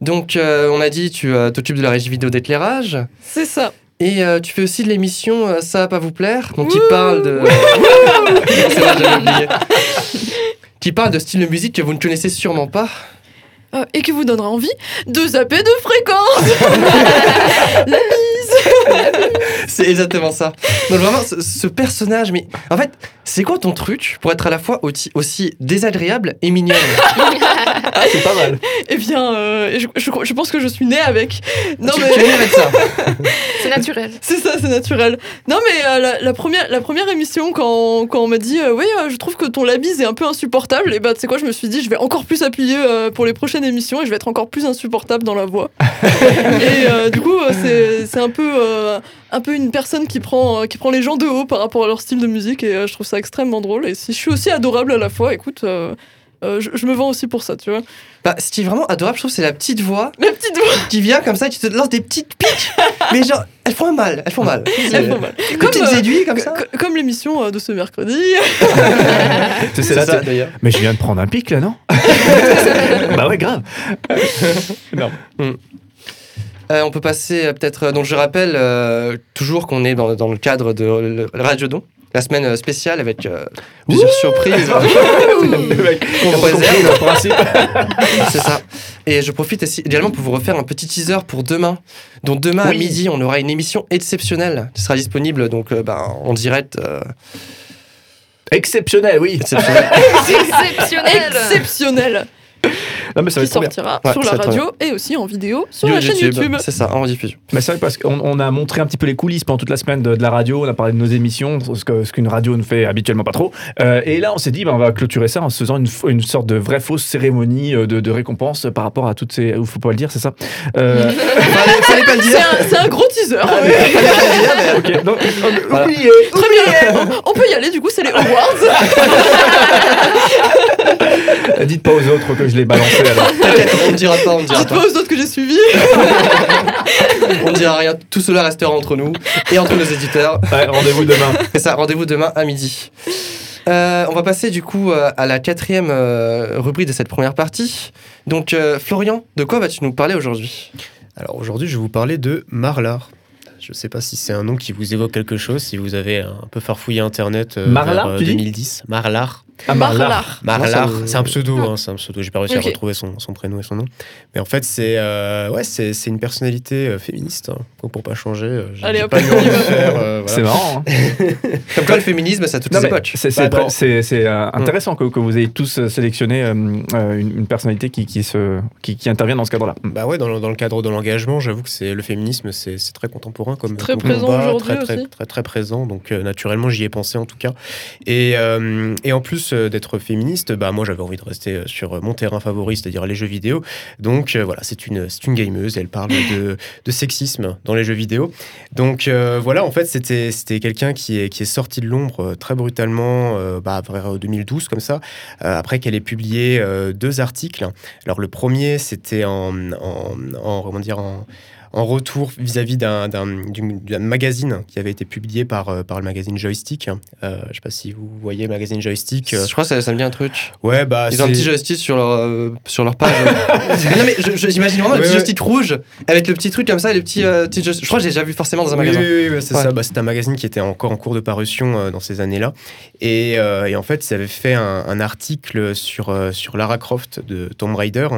Donc, euh, on a dit, tu euh, t'occupes de la régie vidéo d'éclairage. C'est ça. Et euh, tu fais aussi de l'émission euh, Ça va pas vous plaire, donc qui parle de. C'est vrai, j'avais oublié. Qui parle de style de musique que vous ne connaissez sûrement pas. Euh, et qui vous donnera envie de zapper de fréquence. C'est exactement ça. Donc vraiment, ce, ce personnage, mais en fait, c'est quoi ton truc pour être à la fois aussi, aussi désagréable et mignonne? c'est pas mal. Eh bien, euh, je, je- je pense que je suis née avec. Non tu, mais tu es née avec ça. C'est naturel. c'est ça, c'est naturel. Non mais euh, la, la première, la première émission quand, quand on m'a dit euh, oui, euh, je trouve que ton labis est un peu insupportable. Et bah tu sais quoi, je me suis dit je vais encore plus appuyer euh, pour les prochaines émissions et je vais être encore plus insupportable dans la voix. et euh, du coup, euh, c'est c'est un peu euh, un peu une personne qui prend euh, qui prend les gens de haut par rapport à leur style de musique et euh, je trouve ça extrêmement drôle. Et si je suis aussi adorable à la fois, écoute. Euh, je, je me vends aussi pour ça, tu vois. Bah, ce qui est vraiment adorable, je trouve, c'est la petite voix La petite voix, qui vient comme ça et qui te lance des petites piques. mais genre, elles font mal, elles font mal. elle fait mal. Des Comme, petites euh, aiguilles comme ça. Co- Comme l'émission euh, de ce mercredi. C'est ça d'ailleurs. Mais je viens de prendre un pic là, non Bah ouais, grave. Euh, on peut passer euh, peut-être. euh, donc je rappelle euh, toujours qu'on est dans, dans le cadre de le- Radio Don, la semaine euh, spéciale avec euh, plusieurs surprises. C'est ça. Et je profite aussi- également pour vous refaire un petit teaser pour demain. Donc demain à midi, on aura une émission exceptionnelle qui sera disponible donc euh, ben, en direct. euh, Exceptionnel, oui. exceptionnelle. Exceptionnel. Exceptionnel. Non, mais ça va Qui sortira Ouais, sur la radio et aussi en vidéo sur Du la chaîne YouTube. C'est ça, en rediffusion. Mais c'est vrai parce qu'on on a montré un petit peu les coulisses pendant toute la semaine de, de la radio, on a parlé de nos émissions, ce que- ce qu'une radio ne fait habituellement pas trop. Euh, et là, on s'est dit, bah, on va clôturer ça en se faisant une, sorte de vraie fausse cérémonie euh, de, de récompense par rapport à toutes ces. Il faut pas le dire, c'est ça? Euh, fallait, fallait pas le C'est dire. un, c'est un gros teaser. Mais- donc, Voilà. oubliez. Très bien. On, on peut y aller, du coup, c'est les awards. Dites pas aux autres que je l'ai balancé alors. T'inquiète, on ne dira pas, on ne dira Dites pas. pas aux autres que j'ai suivi. On ne dira rien. Tout cela restera entre nous et entre nos éditeurs. Ouais, Rendez-vous demain. C'est ça, rendez-vous demain à midi. Euh, on va passer du coup euh, à la quatrième euh, rubrique de cette première partie. Donc euh, Florian, de quoi vas-tu nous parler aujourd'hui? Alors aujourd'hui, je vais vous parler de Marlar. Je ne sais pas si c'est un nom qui vous évoque quelque chose, si vous avez un peu farfouillé Internet euh, Marlar, vers, euh, tu dis? 2010. Marlar. Ah, Marlar. Marlar, c'est un pseudo, hein, c'est un pseudo. J'ai pas réussi à retrouver son, son prénom et son nom. Mais en fait, c'est euh, ouais, c'est c'est une personnalité euh, féministe. hein. Pour pas changer, euh, j'ai Allez, j'ai hop, pas eu on y envie de va. faire. euh, voilà. C'est marrant. hein. Comme quoi le féminisme, ça a toutes Non, les époques. C'est c'est Bah, euh, intéressant que, que vous ayez tous sélectionné une, une personnalité qui, qui, se, qui, qui intervient dans ce cadre-là. Bah ouais, dans le, dans le cadre de l'engagement, j'avoue que c'est le féminisme, c'est c'est très contemporain comme Très présent combat, aujourd'hui très, très, aussi. très très présent. Donc euh, naturellement, j'y ai pensé en tout cas. Et, euh, et en plus euh, d'être féministe, bah moi j'avais envie de rester euh, sur mon terrain favori, c'est-à-dire les jeux vidéo. Donc euh, voilà, c'est une une gameuse. Elle parle de, de sexisme dans les jeux vidéo. Donc euh, voilà, en fait, c'était quelqu'un qui est qui est sorti de l'ombre euh, très brutalement, euh, bah, vers 2012 comme ça. euh, après qu'elle ait publié euh, deux articles. Alors le premier, c'était en, en, en- comment dire en, en retour vis-à-vis d'un, d'un, du- d'un magazine qui avait été publié par, euh, par le magazine Joystick. Euh, je sais pas si vous voyez le magazine Joystick. euh, Je crois que ça, ça me dit un truc. ouais, bah Ils ont un petit joystick sur leur, euh, sur leur page. non mais j'imagine vraiment Ouais, petit ouais. joystick rouge avec le petit truc comme ça, euh, petits joy- je crois que j'ai déjà vu forcément dans un Oui, magasin. oui, c'est Ouais. ça. Bah, c'est un magazine qui était encore en cours de parution dans ces années-là. Et, et en fait, ça avait fait un, un article sur, sur Lara Croft de Tomb Raider.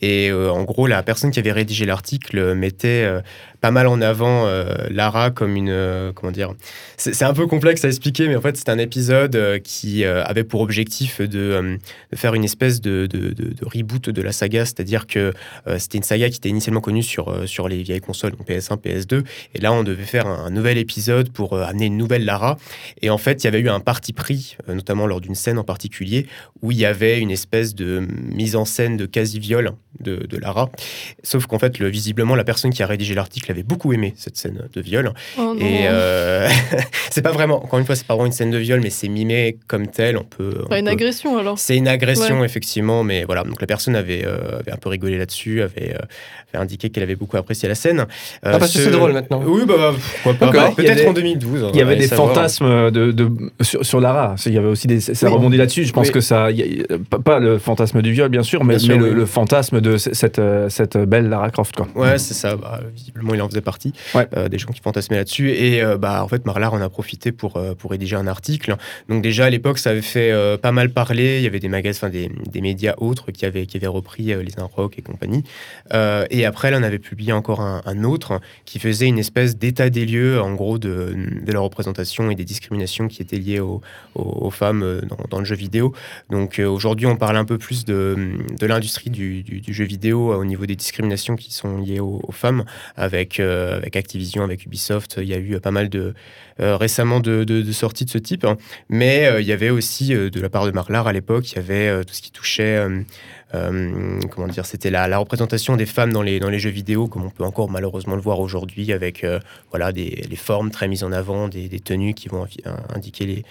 Et en gros, la personne qui avait rédigé l'article mettait euh, pas mal en avant euh, Lara comme une. euh, comment dire C'est un peu complexe à expliquer, mais en fait, c'est un épisode euh, qui avait pour objectif de, de faire une espèce de, de- de- reboot de la saga, c'est-à-dire que c'était une saga qui était initialement connue sur, sur les vieilles consoles, donc PS1, PS2, et là, on devait faire un, un nouvel épisode pour amener une nouvelle Lara. Et en fait, il y avait eu un parti pris, notamment lors d'une scène en particulier, où il y avait une espèce de mise en scène de quasi-viol de, de Lara. Sauf qu'en fait, le, visiblement, la personne qui a rédigé l'article avait beaucoup aimé cette scène de viol. Oh. Et euh, c'est pas vraiment, encore une fois, c'est pas vraiment une scène de viol, mais c'est mimé comme tel. On peut. on Pas une peut- agression alors. c'est une agression, Ouais. effectivement, mais voilà. Donc la personne avait, euh, avait un peu rigolé là-dessus, avait, euh, avait indiqué qu'elle avait beaucoup apprécié la scène. Euh, Ah, parce que ce- c'est drôle maintenant. Oui, bah, pourquoi pas. D'accord. Bah, Peut-être avait- en 2012. Il y avait des savoir. fantasmes de, de- sur, sur Lara. Il y avait aussi des. Ça Oui. rebondit là-dessus. Je pense Oui. que ça. a- pas, pas le fantasme du viol, bien sûr, mais, Bien sûr, mais le, oui. le fantasme de cette, cette belle Lara Croft. Quoi. Ouais, c'est ça. Bah, visiblement, il en faisait partie. Ouais. Euh, des gens qui fantasmaient là-dessus. Et euh, bah, en fait, Marlar en a profité pour, euh, pour rédiger un article. Donc, déjà, à l'époque, ça avait fait pas mal parler. Il y avait des magazines, enfin, des, des médias autres qui avaient, qui avaient repris les Inrock et compagnie. Et après, là, on avait publié encore un, un autre qui faisait une espèce d'état des lieux, en gros, de, de la représentation et des discriminations qui étaient liées aux, aux- femmes dans, dans le jeu vidéo. Donc, aujourd'hui, on parle un peu plus de, de l'industrie du, du- du jeu vidéo au niveau des discriminations qui sont liées aux, aux femmes avec, euh, avec Activision, avec Ubisoft. Il y a eu pas mal de euh, récemment de, sorties de ce type. hein. Mais euh, il y avait aussi, de la part de Marlar à l'époque, il y avait tout ce qui touchait. comment dire, c'était la, représentation des femmes dans les, dans les jeux vidéo, comme on peut encore malheureusement le voir aujourd'hui, avec voilà, des, les formes très mises en avant, des, tenues qui vont indiquer les,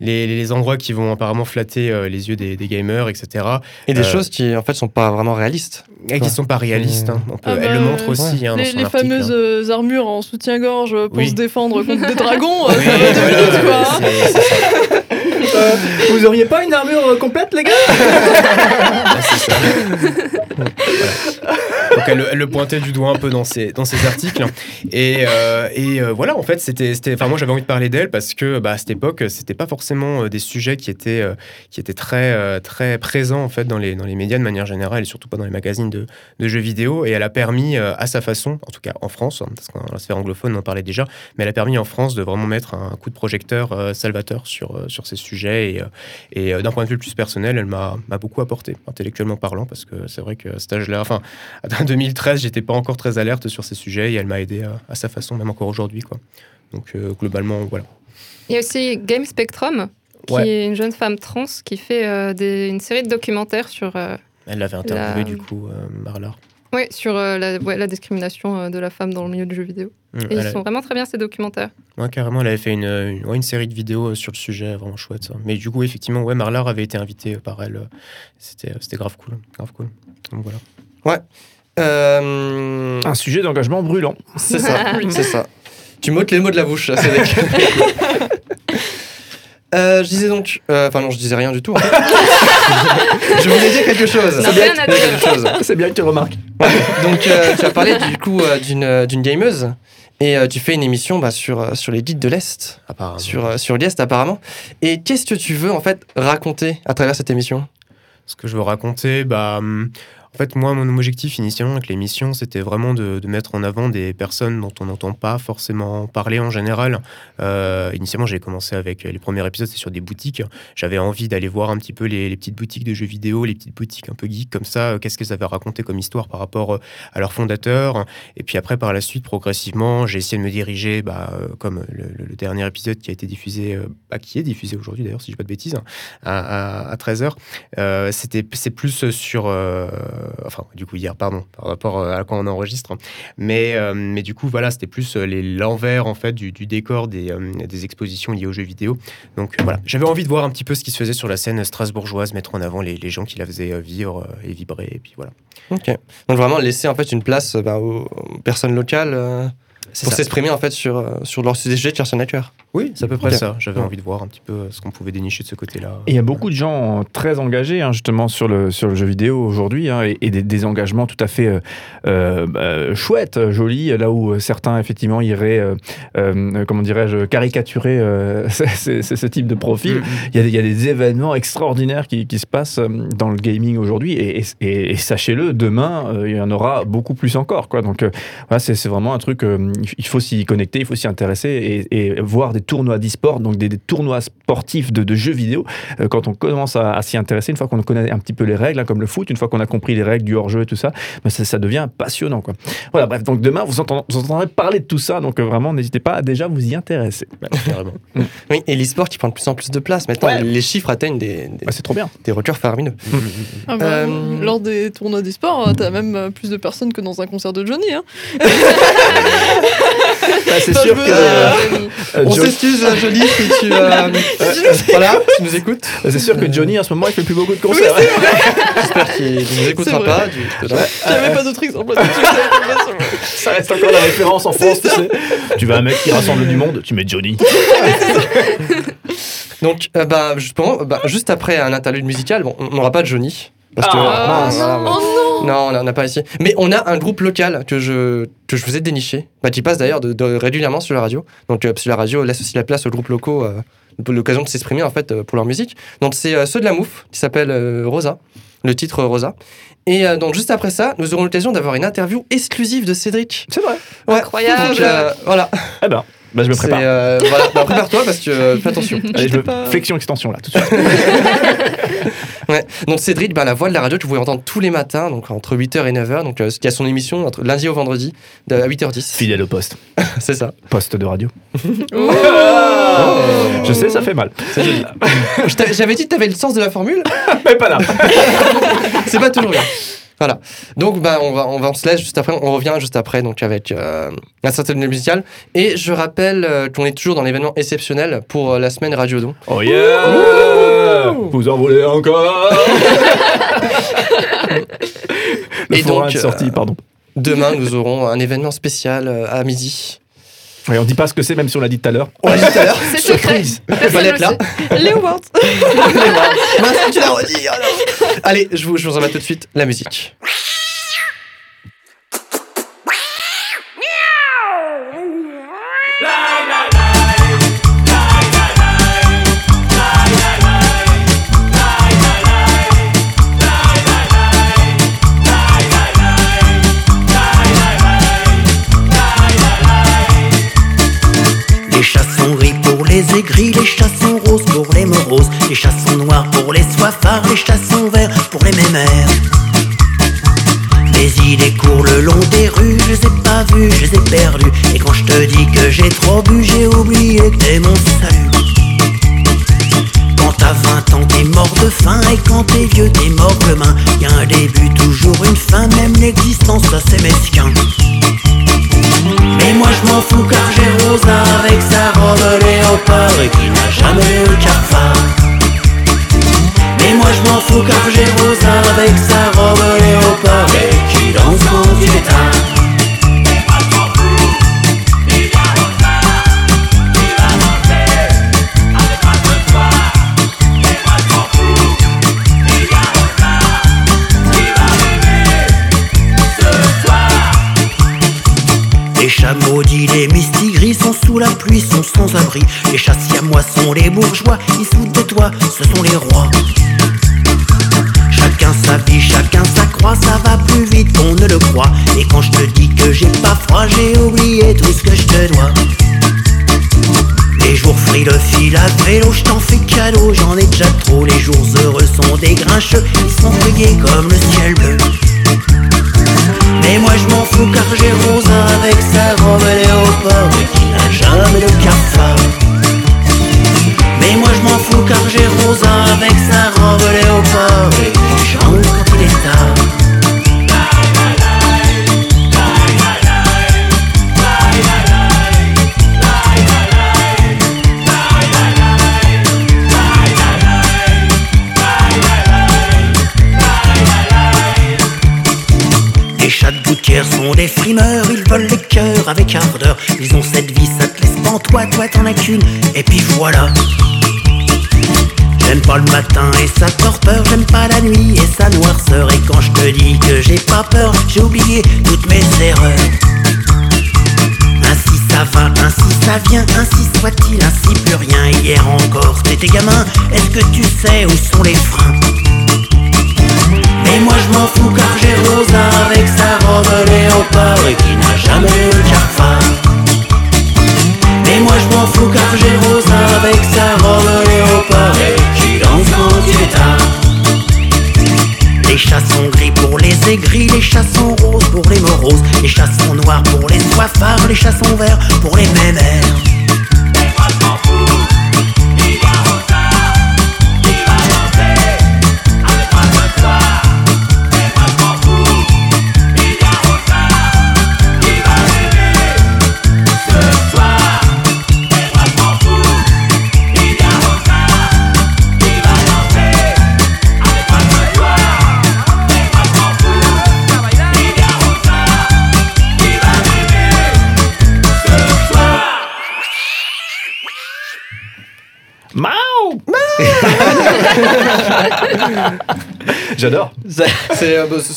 les, les endroits qui vont apparemment flatter euh, les yeux des, des gamers, etc. Et des Euh, choses qui en fait sont pas vraiment réalistes. Et qui sont pas réalistes. hein. On peut- Ah elle bah, le montre ouais. aussi hein, dans les son les article, fameuses hein. euh, armures en soutien-gorge pour Oui. se défendre contre des dragons, Oui, ça va deux voilà, minutes, quoi, Vous auriez pas une armure complète, les gars? Ah. Voilà. Donc elle, le pointait du doigt un peu dans ses, dans ses articles. Et, euh, et euh, voilà, en fait, c'était, enfin moi j'avais envie de parler d'elle parce que bah, à cette époque, c'était pas forcément euh, des sujets qui étaient, euh, qui étaient très, euh, très présents en fait dans les, dans les médias de manière générale et surtout pas dans les magazines de, de jeux vidéo. Et elle a permis euh, à sa façon, en tout cas en France, hein, parce qu'en la sphère anglophone on en parlait déjà, mais elle a permis en France de vraiment mettre un coup de projecteur euh, salvateur sur, euh, sur ces sujets. Et, euh, et euh, d'un point de vue plus personnel, elle m'a beaucoup apporté, intellectuellement parlant, parce que c'est vrai que à cet âge-là, enfin, en 2013, j'étais pas encore très alerte sur ces sujets et elle m'a aidé à, à sa façon, même encore aujourd'hui. quoi. Donc euh, globalement, voilà. Il y a aussi Game Spectrum, qui Ouais. est une jeune femme trans qui fait euh, des- une série de documentaires sur, euh, Elle l'avait interviewé La- du coup, euh, Marlar. Ouais, sur euh, la, ouais, la discrimination euh, de la femme dans le milieu du jeu vidéo. Mm, Et ils a- sont vraiment très bien ces documentaires. ouais, carrément, elle avait fait une, une, ouais, une série de vidéos euh, sur le sujet, vraiment chouette. Ça. Mais du coup, effectivement, ouais, Marlar avait été invité euh, par elle. euh, C'était c'était grave cool, grave cool. Donc voilà. Euh, Un sujet d'engagement brûlant. c'est ça, c'est ça. Tu m'ôtes les mots de la bouche, c'est Euh, je disais donc, euh, enfin non, je disais rien du tout. en fait. je voulais dire quelque chose. Ça Je voulais vient dire quelque chose. C'est bien que tu remarques. Donc, euh, tu as parlé du coup euh, d'une d'une gameuse et euh, tu fais une émission bah, sur, sur les guides de l'Est, Apparemment. sur, sur l'Est apparemment. Et qu'est-ce que tu veux en fait raconter à travers cette émission? Ce que je veux raconter, bah, hum, en fait, moi, mon objectif initialement avec l'émission, c'était vraiment de, mettre en avant des personnes dont on n'entend pas forcément parler en général. Euh, initialement, j'ai commencé avec les premiers épisodes, c'est sur des boutiques. J'avais envie d'aller voir un petit peu les, petites boutiques de jeux vidéo, les petites boutiques un peu geeks comme ça, euh, qu'est-ce qu'elles avaient raconté comme histoire par rapport euh, à leurs fondateurs. Et puis après, par la suite, progressivement, j'ai essayé de me diriger, bah, euh, comme le, dernier épisode qui a été diffusé, euh, bah, qui est diffusé aujourd'hui d'ailleurs, si je dis pas de bêtises, à, à, 13h. Euh, c'était c'est plus sur euh, enfin du coup hier pardon par rapport à quand on enregistre mais euh, mais du coup voilà c'était plus euh, l'envers en fait du, décor des, euh, des expositions liées aux jeux vidéo donc euh, voilà j'avais envie de voir un petit peu ce qui se faisait sur la scène strasbourgeoise mettre en avant les, les gens qui la faisaient euh, vivre euh, et vibrer et puis voilà Ok. Donc vraiment laisser en fait une place euh, bah, aux personnes locales. Euh, pour s'exprimer en fait sur, euh, sur leur sujet de Cartoon Network. Oui, c'est à peu près ça. J'avais Ouais. envie de voir un petit peu euh, ce qu'on pouvait dénicher de ce côté-là. Et il y a beaucoup de gens très engagés hein, justement sur le, sur le jeu vidéo aujourd'hui hein, et, et des, des engagements tout à fait euh, euh, bah, chouettes, jolis, là où euh, certains effectivement iraient, euh, euh, comment dirais-je, caricaturer euh, ce, type de profil. Mm, Il y, a, il y a des événements extraordinaires qui, qui se passent euh, dans le gaming aujourd'hui et, et- et- et sachez-le, demain, euh, il y en aura beaucoup plus encore. Quoi. Donc euh, voilà, c'est c'est vraiment un truc, euh, il- il faut s'y connecter, il faut s'y intéresser et, et voir des tournois d'e-sport, donc des, des tournois sportifs de, de jeux vidéo. Euh, quand on commence à, à s'y intéresser, une fois qu'on connaît un petit peu les règles, hein, comme le foot, une fois qu'on a compris les règles du hors-jeu et tout ça, ben, ça, ça devient passionnant. Quoi. Voilà, bref, donc demain, vous, entendrez, vous entendrez parler de tout ça, donc euh, vraiment, n'hésitez pas à déjà vous y intéresser. Oui, et l'e-sport qui prend de plus en plus de place. Maintenant, Ouais. les chiffres atteignent des, des, Bah, c'est trop bien. des records faramineux. Ah bah, Euh, Lors des tournois d'e-sport, t'as même plus de personnes que dans un concert de Johnny. Hein. Bah, c'est sûr que. euh, euh, On Jo- s'excuse, euh, Jolie, si tu, euh, voilà, tu nous écoutes. c'est sûr que Johnny, en ce moment, il fait plus beaucoup de concerts. J'espère qu'il ne nous écoutera pas. là. J'avais pas d'autre exemple. ça reste encore la référence en France. Tu, sais. tu veux un mec qui rassemble du monde, tu mets Johnny. Donc, euh, bah, justement, bah, juste après un interlude musical, bon, on n'aura pas de Johnny. Parce que, Ah, mince, voilà, voilà. Oh non Non, on n'a pas ici. Mais on a un groupe local que je, que je vous ai déniché, bah, qui passe d'ailleurs de, de- régulièrement sur la radio. Donc, euh, parce que la radio laisse aussi la place aux groupes locaux euh, l'occasion de s'exprimer en fait euh, pour leur musique. Donc, c'est euh, ceux de la Mouffe qui s'appelle euh, Rosa, le titre euh, Rosa. Et euh, donc, juste après ça, nous aurons l'occasion d'avoir une interview exclusive de Cédric. C'est vrai. Ouais. Incroyable. Donc, euh, voilà. Eh ben, bah, je me prépare. euh, voilà. Bah, prépare-toi parce que euh, fais attention. Allez, je j'étais me... pas- Flexion, extension là, tout de suite. Ouais. Donc Cédric, bah, la voix de la radio que vous pouvez entendre tous les matins, donc entre 8h et 9h, donc euh, qui a son émission entre lundi au vendredi de, à 8h10. Fidèle au poste. C'est ça. Poste de radio. Oh. Je sais, ça fait mal. T'avais- J'avais dit que tu avais le sens de la formule, Mais pas là. c'est pas toujours bien. Voilà. Donc bah on va on va on se laisse juste après, on revient juste après donc avec euh, un certain musical et je rappelle euh, qu'on est toujours dans l'événement exceptionnel pour euh, la semaine Radio Don. Oh yeah Vous en voulez encore Le Et donc, est sorti, euh, pardon. Demain, nous aurons un événement spécial euh, à midi. Ouais, on dit pas ce que c'est, même si on l'a dit tout à l'heure. On l'a dit tout à l'heure. C'est. Il Personne fallait ne être là. Les awards. Mince, tu l'as redit. Allez, je vous, je vous en mets tout de suite la musique. Les aigris, les chassons roses pour les moroses, les chassons noirs pour les soifards, les chassons verts pour les mémères. Mes idées courent le long des rues, je les ai pas vues, je les ai perdues. Et quand je te dis que j'ai trop bu, j'ai oublié que t'es mon salut. Quand t'as 20 ans, t'es mort de faim, et quand t'es vieux, t'es mort de main. Y a un début, toujours une fin, même l'existence, ça c'est mesquin. M'en fous car j'ai Rosa avec sa robe léopard et qui n'a jamais eu cafard. Mais moi je m'en fous car j'ai Rosa avec sa robe léopard et qui danse quand il les bourgeois, ils sautent de toi, ce sont les rois. Chacun sa vie, chacun sa croix, ça va plus vite qu'on ne le croit. Et quand je te dis que j'ai pas froid, j'ai oublié tout ce que je te dois. Les jours le fil à vélo, je t'en fais cadeau, j'en ai déjà trop. Les jours heureux sont des grincheux, ils sont rayés comme le ciel avec ardeur. Ils ont cette vie, ça te laisse pantois, toi t'en as qu'une, et puis voilà. J'aime pas le matin et sa torpeur, j'aime pas la nuit et sa noirceur. Et quand je te dis que j'ai pas peur, j'ai oublié toutes mes erreurs. Ainsi ça va, ainsi ça vient, ainsi soit-il, ainsi plus rien. Hier encore, t'étais gamin, est-ce que tu sais où sont les freins? Mais moi je m'en fous car j'ai Rosa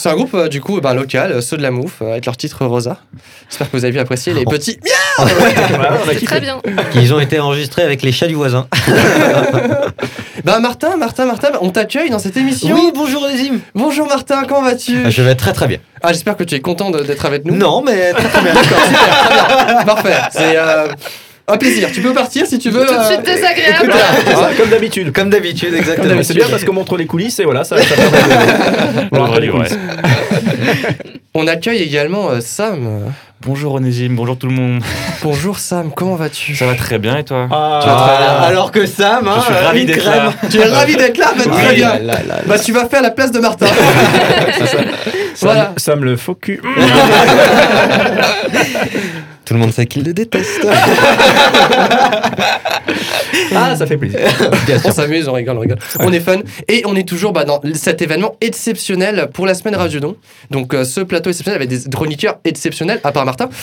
c'est un groupe euh, du coup bah, local, euh, ceux de la Mouffe, euh, avec leur titre Rosa. J'espère que vous avez pu apprécier les Oh. petits. Voilà, on a kiffé. Très bien. Ils ont été enregistrés avec les chats du voisin. Bah Martin, Martin, Martin, on t'accueille dans cette émission. Oui, bonjour les Zim. Bonjour Martin, comment vas-tu? Je vais très très bien. Ah j'espère que tu es content de- d'être avec nous. Non, mais très très bien. D'accord, super, très bien. Parfait. C'est euh, un plaisir. Tu peux partir si tu veux. Tout de euh, suite désagréable. Voilà, comme d'habitude. Comme d'habitude, exactement. C'est bien parce qu'on montre les coulisses et voilà, ça, ça permet de les coulisses. On accueille également euh, Sam. Bonjour Onésime, bonjour tout le monde. Bonjour Sam, comment vas-tu? Ça va très bien et toi? Ah, Tu vas très bien. alors que Sam, hein, Je suis ravi d'être là. Tu es ravi d'être là, bah, très Oui. bien. Là, là, là. Bah tu vas faire la place de Martin. Sam, Voilà. Sam le faux cul. Tout le monde sait qu'il le déteste. Ah, ça fait plaisir. On s'amuse, on rigole, on rigole. On est fun. Et on est toujours bah, dans cet événement exceptionnel pour la semaine Radio Don. Donc euh, ce plateau exceptionnel avec des chroniqueurs exceptionnels, à part Martin.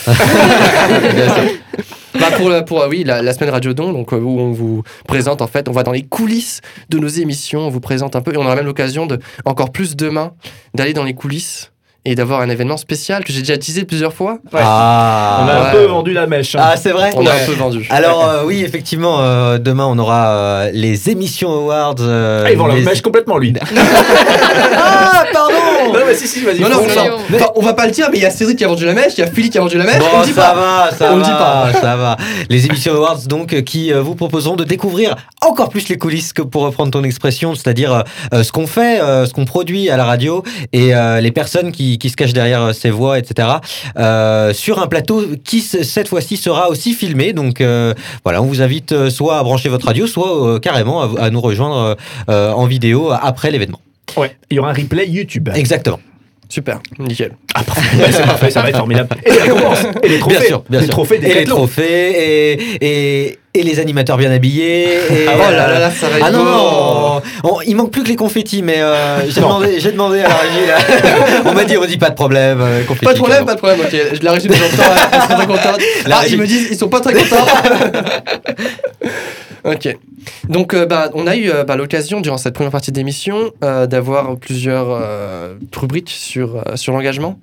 Bah, pour, la- pour euh, oui, la, la semaine Radio Don, donc, euh, où on vous présente, en fait, on va dans les coulisses de nos émissions, on vous présente un peu, et on aura même l'occasion de, encore plus demain, d'aller dans les coulisses et d'avoir un événement spécial que j'ai déjà teasé plusieurs fois. Ah, On a un peu vendu la mèche. hein. Ah, c'est vrai On a un peu vendu. Alors euh, oui, effectivement, euh, demain on aura euh, les émissions awards. euh, Ah, il vend la mèche complètement, lui. Ah, pardon Non, mais si, si, vas-y. Non, non, non, non. Mais- Enfin, on va pas le dire, mais il y a Cédric qui a vendu la mèche, il y a Philippe qui a vendu la mèche, Bon, on dit ça pas. va, ça On va, dit pas. ça va. Les émissions awards donc euh, qui euh, vous proposeront de découvrir encore plus les coulisses que pour reprendre ton expression, c'est-à-dire euh, ce qu'on fait, euh, ce qu'on produit à la radio et euh, les personnes qui, qui se cachent derrière euh, ces voix, etc. euh, sur un plateau qui cette fois-ci sera aussi filmé. Donc euh, voilà, on vous invite soit à brancher votre radio, soit carrément à, à nous rejoindre en vidéo après l'événement. Ouais, il y aura un replay YouTube. Exactement. Super, nickel. Ouais, c'est parfait, ça va être formidable. Et les récompenses, et les trophées. Bien sûr, bien les sûr. trophées des et les trophées et, et, et les animateurs bien habillés. Et, Ah, oh là là là, ça va être Ah non, beau. non, on- il manque plus que les confettis, mais euh, j'ai demandé, j'ai demandé à la régie. Là. on m'a dit, on dit pas de problème. euh, confettis, Pas de problème, pas de problème, ok. Je la régie de j'entends, ils sont très contents. Ah, ils me disent, ils sont pas très contents. ok. Donc, euh, bah, on a eu euh, bah, l'occasion, durant cette première partie d'émission, euh, d'avoir plusieurs euh, rubriques sur, euh, sur l'engagement.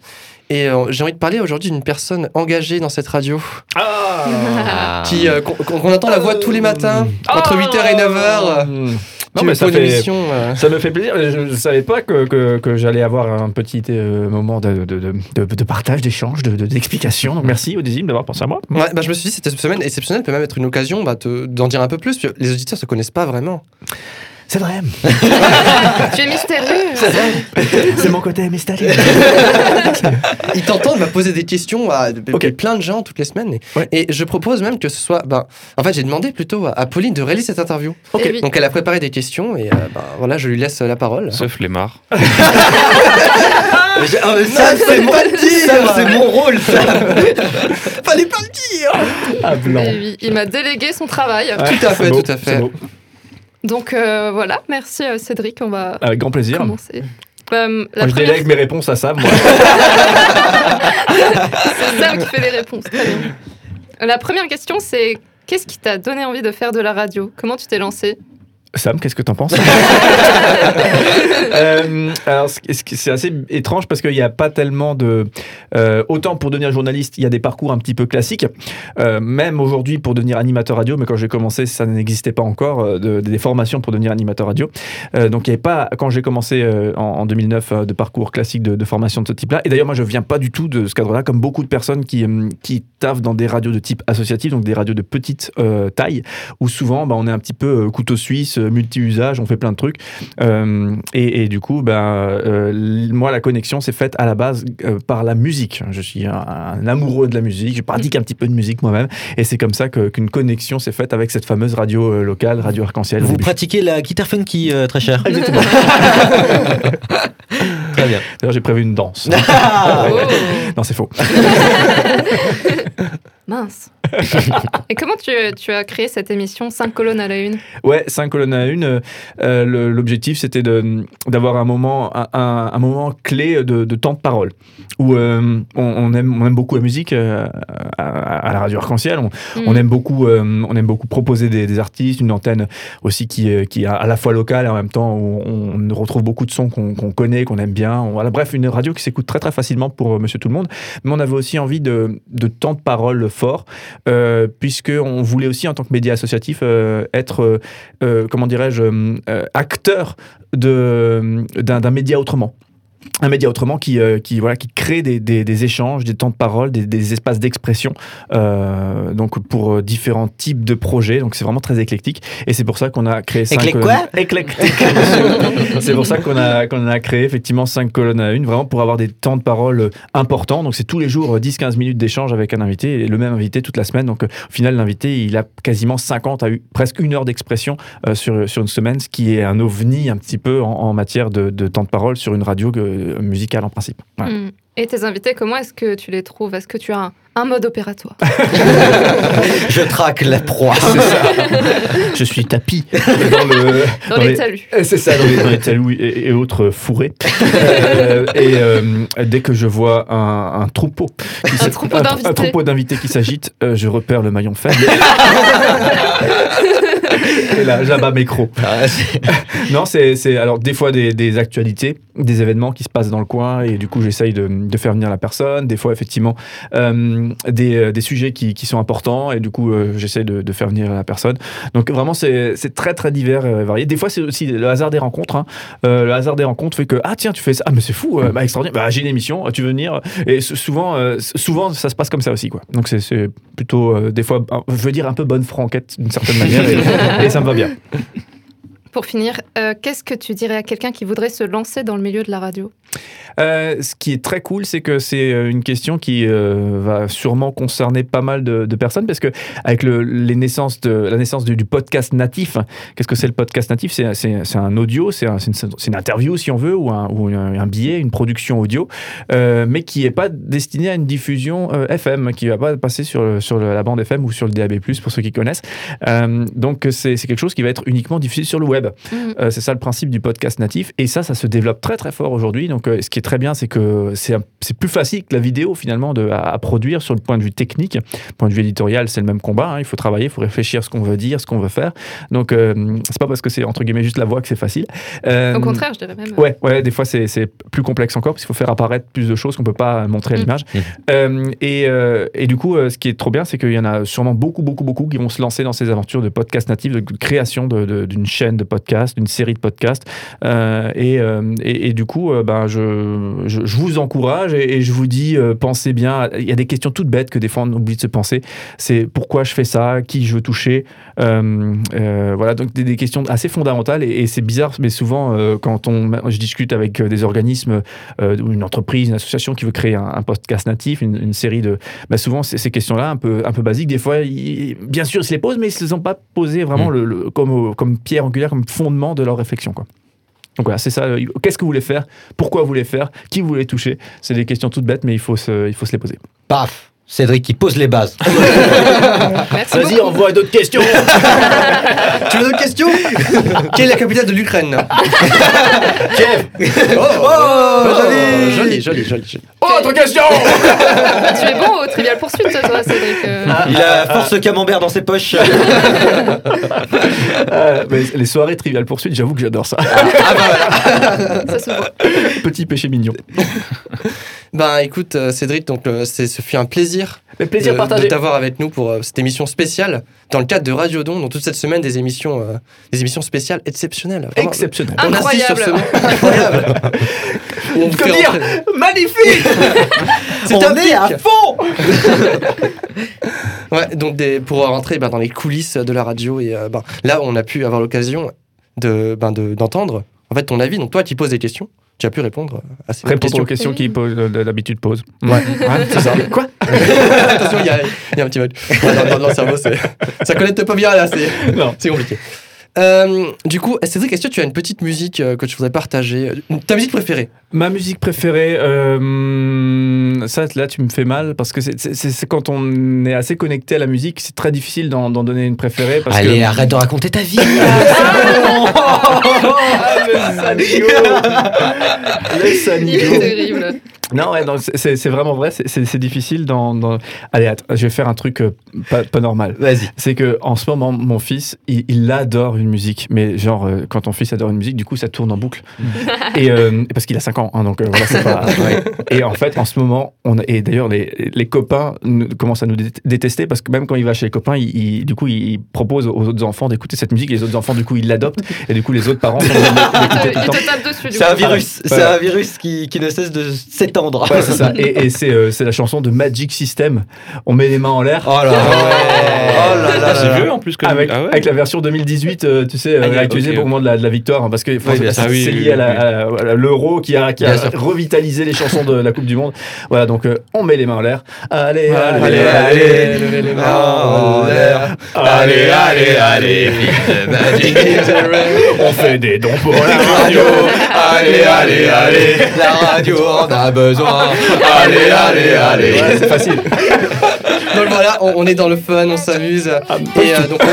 Et euh, j'ai envie de parler aujourd'hui d'une personne engagée dans cette radio, Ah. Ah. qui, euh, qu'on, qu'on entend la voix tous les matins, entre 8h et 9h. Non, mais ça fait, euh, ça me fait plaisir. Je ne savais pas que, que, que j'allais avoir un petit euh, moment de, de, de, de, partage, d'échange, d'explication. De, d'explication. Donc merci, Odysime, d'avoir pensé à moi. Ouais, bah, je me suis dit, cette semaine exceptionnelle peut même être une occasion bah, d'en dire un peu plus. Les auditeurs se connaissent pas vraiment. C'est vrai. Tu es mystérieux. C'est mon côté mystérieux. Ils t'entendent va poser des questions à plein de gens toutes les semaines. Et, Ouais. et je propose même que ce soit. Ben, en fait, j'ai demandé plutôt à, à Pauline de réaliser cette interview. Eh oui. Donc, elle a préparé des questions et euh, ben, voilà, je lui laisse la parole. Sauf les marres. J'ai- ah, mais ça, c'est mon, c'est mon rôle. ça. Fallait pas le dire Ah, blanc. Eh oui, il m'a délégué son travail. Ouais, Tout à fait, beau, tout à fait. Donc euh, voilà, merci euh, Cédric, on va Avec grand plaisir. commencer. Euh, la Moi, je délègue mes réponses à Sam. C'est Sam qui fait les réponses. Très bien. La première question, c'est qu'est-ce qui t'a donné envie de faire de la radio? Comment tu t'es lancé Sam, qu'est-ce que t'en penses Euh, Alors, c'est assez étrange parce qu'il n'y a pas tellement de. euh, autant pour devenir journaliste, il y a des parcours un petit peu classiques. Euh, même aujourd'hui, pour devenir animateur radio, mais quand j'ai commencé, ça n'existait pas encore, de- des formations pour devenir animateur radio. Donc, il n'y avait pas, quand j'ai commencé en, en 2009, euh, de parcours classique de, de formation de ce type-là. Et d'ailleurs, moi, je viens pas du tout de ce cadre-là, comme beaucoup de personnes qui, hum, qui taffent dans des radios de type associatif, donc des radios de petite taille, où souvent, bah, on est un petit peu couteau suisse, multi-usage, on fait plein de trucs. Euh, et, et du coup, ben, euh, moi, la connexion s'est faite à la base euh, par la musique. Je suis un, un amoureux de la musique, je pratique un petit peu de musique moi-même, et c'est comme ça que- qu'une connexion s'est faite avec cette fameuse radio euh, locale, Radio Arc-en-Ciel. Vous pratiquez la guitare funky, euh, très cher. Exactement. Très bien. D'ailleurs, j'ai prévu une danse. Ah, Oh, non, c'est faux. Mince. Et comment tu, tu as créé cette émission 5 colonnes à la une? Ouais, 5 colonnes à une. euh, euh, L'objectif, c'était d'avoir un moment, un, un- un moment clé de, de temps de parole. Où euh, on, on aime, on aime beaucoup la musique euh, à, à la radio Arc-en-Ciel. On, Mm. on aime beaucoup, on aime beaucoup proposer des, des artistes, une antenne aussi qui, est- qui est à la fois locale et en même temps où on, retrouve beaucoup de sons qu'on connaît, qu'on aime bien. Voilà, bref, une radio qui s'écoute très très facilement pour Monsieur Tout le Monde. Mais on avait aussi envie de, de temps de parole fort, euh, puisque on voulait aussi en tant que média associatif euh, être, euh, comment dirais-je, acteur d'un média autrement un média autrement qui, euh, qui, voilà, qui crée des, des- des échanges, des temps de parole, des, des espaces d'expression euh, donc pour euh, différents types de projets. Donc c'est vraiment très éclectique. Et c'est pour ça qu'on a créé cinq Éclec colonnes. quoi? Éclectique, c'est pour ça qu'on a, qu'on a créé effectivement cinq colonnes à une, vraiment pour avoir des temps de parole importants. Donc c'est tous les jours euh, 10-15 minutes d'échange avec un invité, et le même invité toute la semaine. Donc au final, l'invité, il a quasiment 50 à presque une heure d'expression euh, sur, sur une semaine, ce qui est un ovni un petit peu en, en matière de, de temps de parole sur une radio euh, musicale en principe. Voilà. Mm. Et tes invités, comment est-ce que tu les trouves? Est-ce que tu as un, un mode opératoire? Je traque la proie. C'est ça. Je suis tapis dans, le, Dans les talus. Eh, C'est ça, dans les, dans les talus et, et autres fourrés. Euh, et euh, dès que je vois un, un troupeau, qui Un troupeau un- d'invités. un troupeau d'invités qui s'agite, euh, je repère le maillon faible. et là, j'abats mes crocs. Ah, Non, c'est c'est- alors des fois des, des actualités, des événements qui se passent dans le coin et du coup j'essaye de, de faire venir la personne. Des fois effectivement euh, des, euh, des sujets qui, qui sont importants et du coup euh, j'essaye de, de faire venir la personne. Donc vraiment c'est très très divers et varié. Des fois c'est aussi le hasard des rencontres. hein. Euh, le hasard des rencontres fait que ah tiens tu fais ça ah mais c'est fou euh, bah, extraordinaire bah, j'ai une émission tu veux venir? Et souvent euh, souvent ça se passe comme ça aussi quoi. Donc c'est- c'est plutôt euh, des fois je veux dire un peu bonne franquette d'une certaine manière et- et ça me va bien. Pour finir, euh, qu'est-ce que tu dirais à quelqu'un qui voudrait se lancer dans le milieu de la radio? Euh, ce qui est très cool, c'est que c'est euh, une question qui va sûrement concerner pas mal de, personnes parce que avec le, les naissances de, la naissance du, podcast natif, qu'est-ce que c'est le podcast natif? C'est un audio, c'est un- c'est une, interview si on veut ou un, billet, une production audio, mais qui n'est pas destiné à une diffusion FM, qui va pas passer sur, la bande FM ou sur le DAB+ pour ceux qui connaissent. Donc c'est quelque chose qui va être uniquement diffusé sur le web. Mhm. Euh, c'est ça le principe du podcast natif. Et ça, ça se développe très très fort aujourd'hui. Donc, euh, ce qui est très bien, c'est que c'est plus facile que la vidéo finalement de, à, à produire sur le point de vue technique. Point de vue éditorial, c'est le même combat. hein. Il faut travailler, il faut réfléchir à ce qu'on veut dire, ce qu'on veut faire. Donc, euh, c'est pas parce que c'est entre guillemets juste la voix que c'est facile. Euh, Au contraire, je dirais même. Ouais, ouais, des fois c'est c'est plus complexe encore parce qu'il faut faire apparaître plus de choses qu'on peut pas montrer à Mm. l'image. Mm. Euh, et, euh, et du coup, euh, ce qui est trop bien, c'est qu'il y en a sûrement beaucoup, beaucoup, beaucoup qui vont se lancer dans ces aventures de podcast natif, de création de- de- d'une chaîne de podcast, d'une série de podcasts. Euh, et, euh, et, et du coup, euh, ben, je, je, je vous encourage et, et je vous dis, pensez bien. Il y a des questions toutes bêtes que des fois on oublie de se penser. C'est pourquoi je fais ça, qui je veux toucher? Voilà, donc des, des questions assez fondamentales. Et, c'est bizarre, mais souvent, quand on, je discute avec des organismes ou une entreprise, une association qui veut créer un, un podcast natif, une, une série de. bah, souvent, ces, ces questions-là, un peu, un peu basiques, des fois, ils- bien sûr, ils se les posent, mais ils ne se les ont pas posées vraiment Mm. le, le- comme, comme pierre angulaire, comme fondement de leur réflexion. Quoi. Donc voilà, c'est ça. euh, Qu'est-ce que vous voulez faire? Pourquoi vous voulez faire? Qui vous voulez toucher? C'est des questions toutes bêtes, mais il faut il faut se les poser. Paf Cédric qui pose les bases. Vas-y, envoie d'autres questions. Tu veux d'autres questions? Quelle est la capitale de l'Ukraine? Kiev. Oh, joli, joli, joli, joli, joli. Autre question. Tu es bon au Trivial Pursuit, toi, Cédric. euh. Il a force camembert dans ses poches. Euh, mais les soirées Trivial Poursuite, j'avoue que j'adore ça. Ça se voit. Petit péché mignon. Ben écoute euh, Cédric, donc euh, c'est- ce fut un plaisir, plaisir de, partagé. de t'avoir avec nous pour euh, cette émission spéciale dans le cadre de Radio Don, donc toute cette semaine des émissions, euh, des émissions spéciales exceptionnelles. Vraiment, Exceptionnel. On insiste sur ce. Incroyable. On fait dire rentrer- Magnifique C'est On un est à fond Ouais, donc des, pour rentrer ben, dans les coulisses de la radio et euh, ben, là on a pu avoir l'occasion de ben, de- d'entendre en fait ton avis. Donc toi qui poses des questions, tu as pu répondre à ces questions. aux questions qu'il pose, euh, d'habitude pose. Ouais. c'est ça. Quoi Attention, il y a, il y a un petit mode. Dans, dans- dans le cerveau, c'est- ça connecte pas bien là, c'est Non. c'est compliqué. Euh, du coup, Cédric, est-ce que tu as une petite musique euh, que tu voudrais partager euh, Ta musique préférée? Ma musique préférée, euh, ça là tu me fais mal parce que c'est- c'est c'est quand on est assez connecté à la musique, c'est très difficile d'en donner une préférée. Parce Allez, que... arrête de raconter ta vie. Laisse ça, Il Nico. est terrible. Non, ouais, c'est- vraiment vrai, c'est- c'est c'est difficile dans, dans- Allez, attends, je vais faire un truc euh, pas, pas normal. Vas-y. C'est que en ce moment, mon fils, il, il adore une musique, mais genre, euh, quand ton fils adore une musique, du coup, ça tourne en boucle. et euh, parce qu'il a 5 ans, hein, donc euh, voilà, c'est pas. Et en fait, en ce moment, on a- et d'ailleurs, les, les copains nous- commencent à nous dé- détester parce que même quand il va chez les copains, il, il- du coup, il propose aux autres enfants d'écouter cette musique. Les autres enfants, du coup, ils l'adoptent, et du coup, les autres parents sont C'est coup. un virus, c'est un virus qui, qui ne cesse de s'étendre. Ouais, c'est ça. Et, et c'est euh, c'est la chanson de Magic System. On met les mains en l'air. Oh là là. Oh là là Ah, c'est vieux en plus que Avec, ah ouais. avec la version 2018, euh, tu sais, euh, Ah, il y a- actualisée ok. pour le moment de la, de la victoire, hein, parce que c'est. Ah oui, c'est oui, lié à la- oui. à la- à l'euro qui a, qui a revitalisé les chansons de la Coupe du Monde. Voilà, donc euh, on met les mains en l'air. Allez, allez, Allez, allez, levez les mains en l'air. Allez, allez, allez, on fait des dons pour la radio. Allez, allez, allez. La radio en a besoin. Allez, allez, allez. Ouais, c'est facile. Donc voilà, on, on est dans le fun, on s'amuse. Ah, et euh, donc on,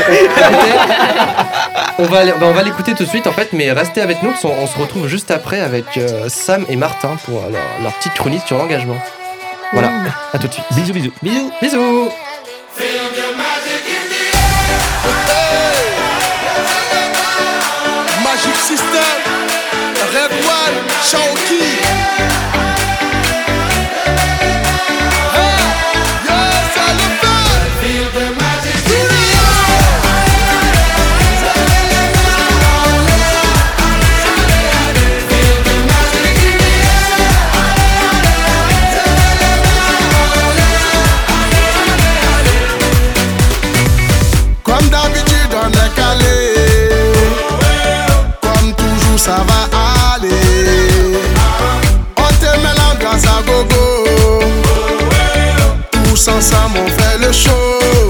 on- on va bah, on va l'écouter tout de suite en fait, mais restez avec nous, parce qu'on- on, se retrouve juste après avec euh, Sam et Martin pour euh, leur, leur petite chronique sur l'engagement. Voilà, à tout de suite. Bisous, bisous. Bisous, bisous. Magic System, Red One, Shaoki. Tous ensemble, on fait le show.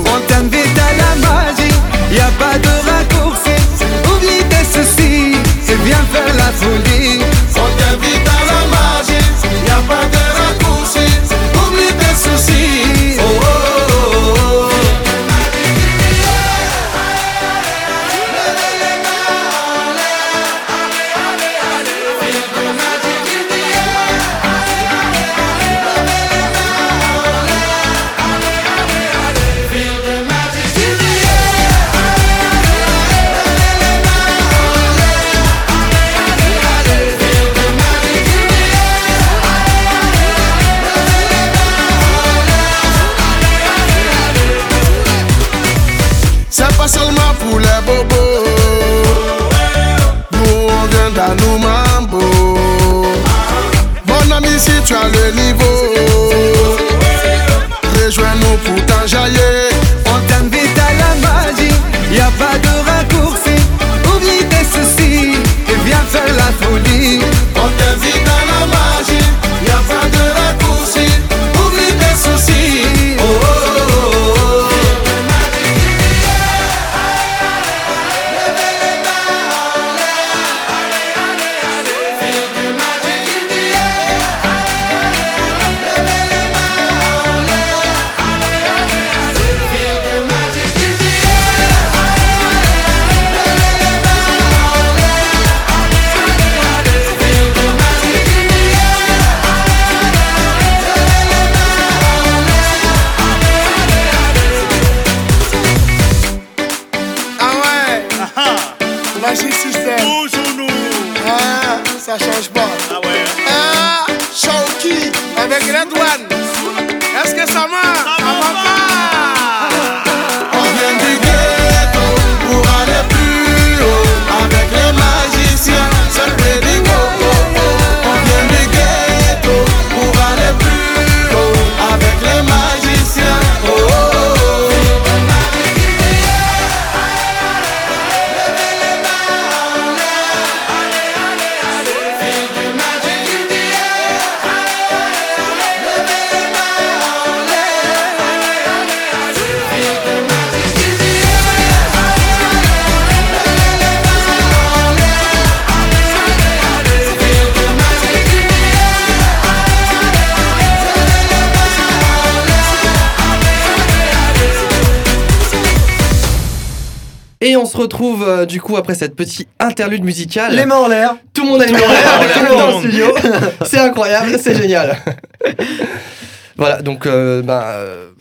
On se retrouve euh, du coup après cette petite interlude musicale. Les mains en l'air. Tout le monde a les mains en l'air avec tout le monde dans le studio. C'est incroyable, c'est génial. voilà, donc euh, bah, euh,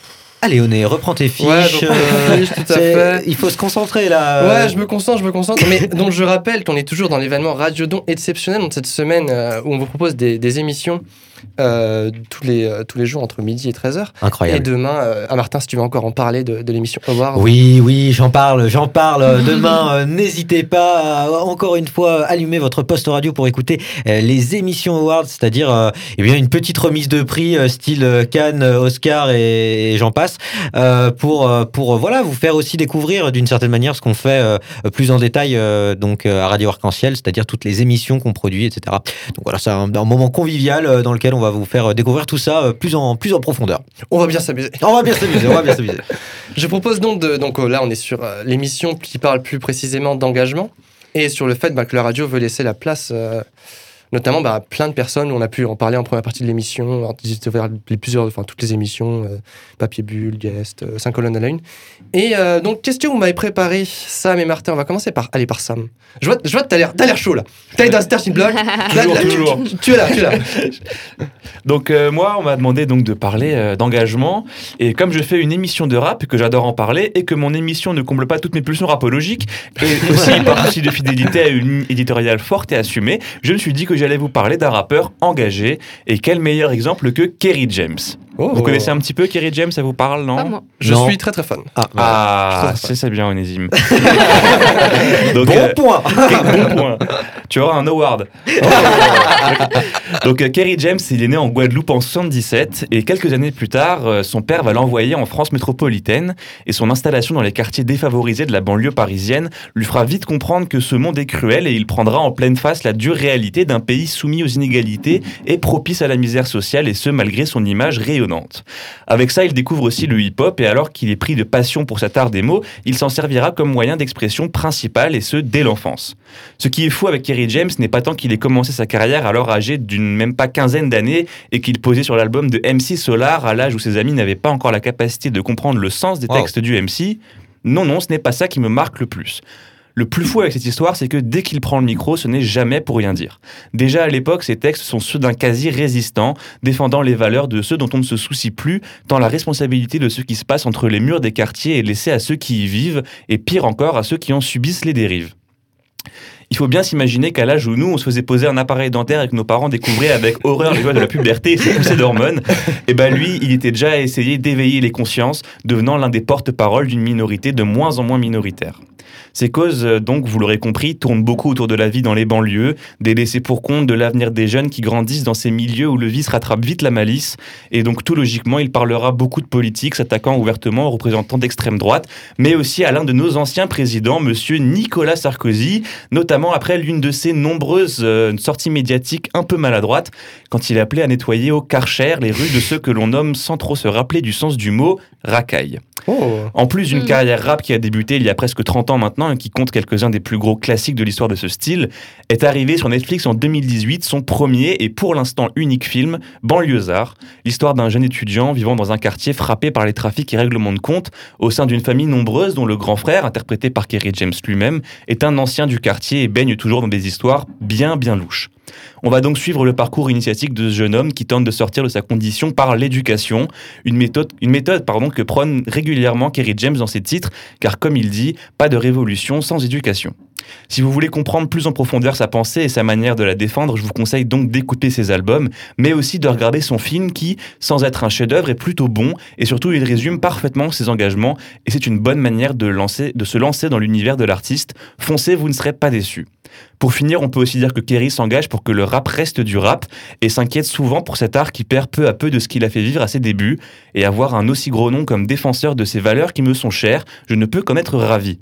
Allez, Oné, reprends tes fiches. Ouais, mes euh, fiches, tout à fait. Il faut se concentrer là. Ouais, je me concentre, je me concentre. Mais donc je rappelle qu'on est toujours dans l'événement Radio Don exceptionnel donc cette semaine euh, où on vous propose des, des émissions euh, tous, les, euh, tous les jours entre midi et 13h. Incroyable. Et demain, euh, ah Martin, si tu veux encore en parler de, de l'émission Award. Oui, oui, j'en parle, j'en parle. Euh, Demain, euh, n'hésitez pas à, encore une fois, allumer votre poste radio pour écouter euh, les émissions Awards, c'est-à-dire euh, eh bien une petite remise de prix euh, style euh, Cannes, euh, Oscar et, et j'en passe, euh, pour euh, pour euh, voilà vous faire aussi découvrir d'une certaine manière ce qu'on fait euh, plus en détail euh, donc euh, à Radio Arc-en-Ciel, c'est-à-dire toutes les émissions qu'on produit, etc. Donc voilà, c'est un, un moment convivial euh, dans lequel on va vous faire euh, découvrir tout ça euh, plus en plus en profondeur. On va bien s'amuser. On va bien s'amuser, on va bien s'amuser. Je propose donc de. Donc euh, là, on est sur l'émission qui parle plus précisément d'engagement et sur le fait bah, que la radio veut laisser la place. euh, Notamment bah, plein de personnes, on a pu en parler en première partie de l'émission, les plusieurs, enfin toutes les émissions, euh, Papier Bulle, Guest, euh, 5 colonnes à la une. Et euh, donc, question, vous m'avez préparé, Sam et Martin, on va commencer par, aller par Sam. Je vois, je vois que t'as l'air, t'as l'air chaud là. T'as l'air d'un starting block. Là, Toujours, là, tu- toujours. Tu, tu es là, tu es là. Donc euh, moi, on m'a demandé donc de parler d'engagement et comme je fais une émission de rap que j'adore en parler et que mon émission ne comble pas toutes mes pulsions rapologiques et aussi par souci de fidélité à une éditoriale forte et assumée, je me suis dit que j'allais vous parler d'un rappeur engagé et quel meilleur exemple que Kerry James. Oh. Vous connaissez un petit peu Kerry James, ça vous parle non Pas moi. Je Non. suis très très fan. Ah, Ah, ça c'est ça bien Onésime. Donc, bon euh, point. bon point. Tu auras un award. Donc euh, Kerry James, il est né en Guadeloupe en 77 et quelques années plus tard, euh, son père va l'envoyer en France métropolitaine et son installation dans les quartiers défavorisés de la banlieue parisienne lui fera vite comprendre que ce monde est cruel et il prendra en pleine face la dure réalité d'un pays soumis aux inégalités et propice à la misère sociale et ce malgré son image rayonnante. Avec ça, il découvre aussi le hip-hop et alors qu'il est pris de passion pour cet art des mots, il s'en servira comme moyen d'expression principal et ce dès l'enfance. Ce qui est fou avec Kerry James n'est pas tant qu'il ait commencé sa carrière alors âgé d'une même pas quinzaine d'années et qu'il posait sur l'album de MC Solar à l'âge où ses amis n'avaient pas encore la capacité de comprendre le sens des Wow. textes du MC. Non, non, ce n'est pas ça qui me marque le plus. Le plus fou avec cette histoire, c'est que dès qu'il prend le micro, ce n'est jamais pour rien dire. Déjà à l'époque, ses textes sont ceux d'un quasi-résistant, défendant les valeurs de ceux dont on ne se soucie plus, tant la responsabilité de ce qui se passe entre les murs des quartiers est laissée à ceux qui y vivent, et pire encore à ceux qui en subissent les dérives. Il faut bien s'imaginer qu'à l'âge où nous, on se faisait poser un appareil dentaire et que nos parents découvraient avec horreur les joies de la puberté et ses poussées d'hormones, et ben lui, il était déjà à essayer d'éveiller les consciences, devenant l'un des porte-paroles d'une minorité de moins en moins minoritaire. Ces causes, euh, donc, vous l'aurez compris, tournent beaucoup autour de la vie dans les banlieues, des laissés pour compte, de l'avenir des jeunes qui grandissent dans ces milieux où le vice rattrape vite la malice. Et donc, tout logiquement, il parlera beaucoup de politique, s'attaquant ouvertement aux représentants d'extrême droite, mais aussi à l'un de nos anciens présidents, monsieur Nicolas Sarkozy, notamment après l'une de ses nombreuses euh, sorties médiatiques un peu maladroites, quand il appelait à nettoyer au Karcher les rues de ceux que l'on nomme, sans trop se rappeler du sens du mot, racaille. Oh. En plus d'une Mm. carrière rap qui a débuté il y a presque 30 ans maintenant et qui compte quelques-uns des plus gros classiques de l'histoire de ce style, est arrivé sur Netflix en 2018 son premier et pour l'instant unique film, Banlieusard, l'histoire d'un jeune étudiant vivant dans un quartier frappé par les trafics et règlements de compte au sein d'une famille nombreuse dont le grand frère, interprété par Kerry James lui-même, est un ancien du quartier et baigne toujours dans des histoires bien bien louches. On va donc suivre le parcours initiatique de ce jeune homme qui tente de sortir de sa condition par l'éducation, une méthode, que prône régulièrement Kerry James dans ses titres, car comme il dit, pas de révolution sans éducation. Si vous voulez comprendre plus en profondeur sa pensée et sa manière de la défendre, je vous conseille donc d'écouter ses albums, mais aussi de regarder son film qui, sans être un chef-d'œuvre, est plutôt bon et surtout il résume parfaitement ses engagements et c'est une bonne manière de se lancer dans l'univers de l'artiste. Foncez, vous ne serez pas déçus. Pour finir, on peut aussi dire que Kerry s'engage pour que le rap reste du rap et s'inquiète souvent pour cet art qui perd peu à peu de ce qu'il a fait vivre à ses débuts et avoir un aussi gros nom comme défenseur de ces valeurs qui me sont chères, je ne peux qu'en être ravi.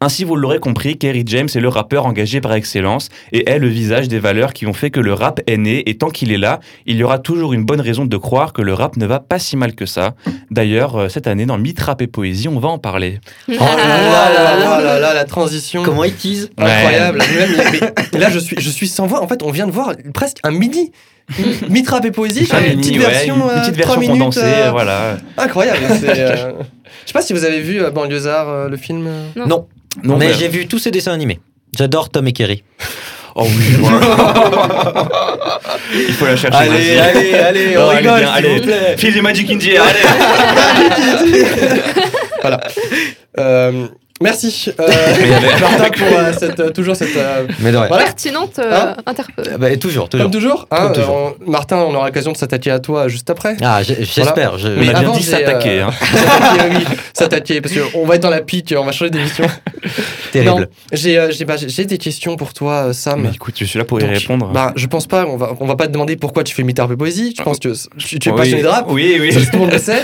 Ainsi, vous l'aurez compris, Kerry James est le rappeur engagé par excellence et est le visage des valeurs qui ont fait que le rap est né et tant qu'il est là, il y aura toujours une bonne raison de croire que le rap ne va pas si mal que ça. D'ailleurs, euh, cette année, dans Mythe, Rap et Poésie, on va en parler. Oh là là là là là, la transition. Comment ils teasent Incroyable. Là, je suis, je suis sans voix. En fait, on vient de voir presque un midi. Mitrap et poésie, Un une mini, petite ouais, version, une euh, petite trois version minutes, condensée, euh, voilà. Incroyable. c'est, euh, Je sais pas si vous avez vu Banlieusard, euh, le film. Non. Non, mais mais- j'ai vu tous ces dessins animés. J'adore Tom et Kerry. Oh oui, Il faut la chercher. Allez, allez, allez, on Oh, rigole, bien, s'il allez. vous plaît. File du Magic India, allez. voilà. Euh, merci, euh, Martin, pour euh, cette, euh, toujours cette. euh, Mais de rien. Voilà. Pertinente euh, Hein interpe- Bah, toujours, toujours. Comme toujours, hein, Comme toujours. euh, on- Martin, on aura l'occasion de s'attaquer à toi juste après. Ah, j'ai- j'espère. je- On a bien avant, dit j'ai, s'attaquer, euh, hein. s'attaquer, oui, s'attaquer, parce qu'on va être dans la pique, on va changer d'émission. Terrible. Non, j'ai, euh, j'ai, bah, j'ai- j'ai des questions pour toi, euh, Sam. Mais écoute, je suis là pour y Donc, répondre. Bah, je pense pas, on va, on va pas te demander pourquoi tu fais mi-tarpe et poésie. Je pense que tu, tu es Oui. passionné de rap. Oui, oui. Ça, tout le monde le sait.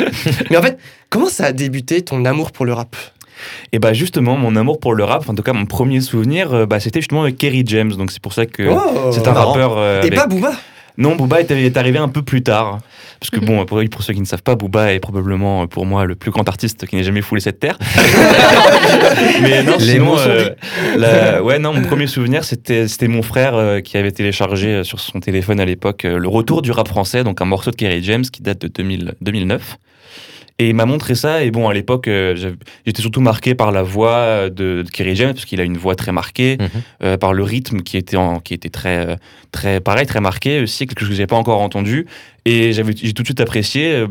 Mais en fait, comment ça a débuté ton amour pour le rap? Et bah justement, mon amour pour le rap, en tout cas mon premier souvenir, euh, bah, c'était justement avec Kerry James. Donc c'est pour ça que Oh, c'est un marrant. rappeur. euh, Et avec- pas Booba Non, Booba est, arrivé un peu plus tard. Parce que bon, pour, pour ceux qui ne savent pas, Booba est probablement euh, pour moi le plus grand artiste qui n'ait jamais foulé cette terre. Mais non, Les sinon, euh, la- ouais, non, mon premier souvenir, c'était c'était mon frère euh, qui avait téléchargé sur son téléphone à l'époque euh, le retour du rap français, donc un morceau de Kerry James qui date de 2000 2009. Et il m'a montré ça, et bon, à l'époque, euh, j'étais surtout marqué par la voix euh, de, de Kerry James, parce qu'il a une voix très marquée, Mhm. euh, par le rythme qui était, en, qui était très, très, pareil, très marqué aussi, quelque chose que j'ai pas encore entendu. Et j'ai tout de suite apprécié.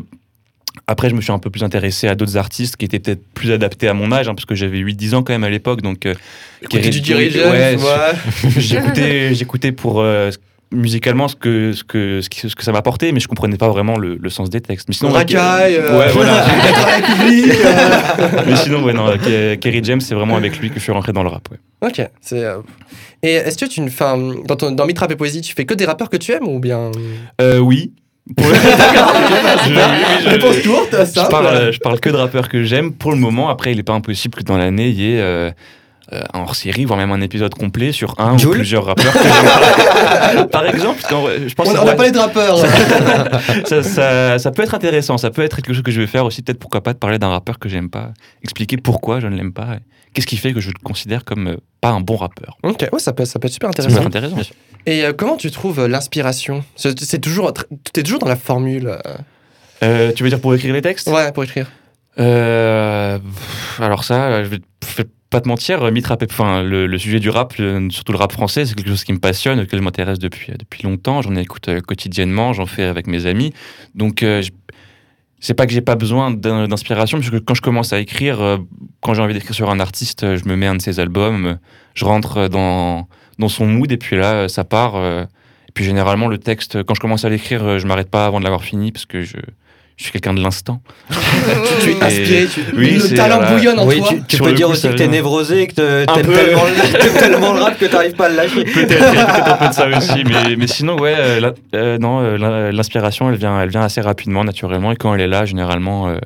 Après, je me suis un peu plus intéressé à d'autres artistes qui étaient peut-être plus adaptés à mon âge, hein, parce que j'avais 8-10 ans quand même à l'époque. Donc, euh, Écouter du James, ouais, j'écoutais, j'écoutais pour euh, musicalement ce que, ce que, ce qui- ce que ça m'apportait, mais je comprenais pas vraiment le, le sens des textes. Mais sinon, Racaille, euh, ouais, voilà. euh. mais sinon, ouais, non, Ke- Kerry James, c'est vraiment avec lui que je suis rentré dans le rap. Ouais. Ok, c'est. euh, Et est-ce que tu ne fais un- dans ton dans Mitrap et poésie, tu fais que des rappeurs que tu aimes ou bien? Euh, oui. Je- je- Réponse courte, je simple. parle, je parle que de rappeurs que j'aime pour le moment. Après, il n'est pas impossible que dans l'année, il y ait euh, euh, hors-série, voire même un épisode complet sur un ou plusieurs rappeurs que j'aime pas. Par exemple, parce qu'en vrai, je pense On n'a pas les rappeurs. ça, ça- ça peut être intéressant, ça peut être quelque chose que je vais faire aussi, peut-être pourquoi pas de parler d'un rappeur que j'aime pas, expliquer pourquoi je ne l'aime pas, qu'est-ce qui fait que je le considère comme euh, pas un bon rappeur. ok, ouais, ça peut, ça peut être super intéressant. être intéressant. Et euh, comment tu trouves euh, l'inspiration? C'est toujours, tr- tu es toujours dans la formule. euh, Euh, tu veux dire pour écrire les textes? Ouais, pour écrire. Euh, alors ça, je vais je vais pas te mentir, mythe rap, enfin le, sujet du rap, surtout le rap français, c'est quelque chose qui me passionne, auquel je m'intéresse depuis depuis longtemps. J'en écoute euh, quotidiennement, j'en fais avec mes amis. Donc euh, c'est pas que j'ai pas besoin d'in- d'inspiration, parce que quand je commence à écrire, euh, quand j'ai envie d'écrire sur un artiste, euh, je me mets un de ses albums, euh, je rentre dans dans son mood et puis là euh, ça part. euh, et puis généralement le texte, quand je commence à l'écrire, euh, je m'arrête pas avant de l'avoir fini parce que je je suis quelqu'un de l'instant. Tu, tu es inspiré, tu, Oui, le talent voilà. bouillonne en Oui, toi. tu, peux dire coup, aussi que t'es névrosé et que t'aimes peu. tellement, tellement le rap que t'arrives pas à le lâcher. Peut-être peut-être un peu de ça aussi, mais, mais sinon, ouais, euh, euh, non, euh, l'inspiration, elle vient, elle vient assez rapidement, naturellement, et quand elle est là, généralement, euh,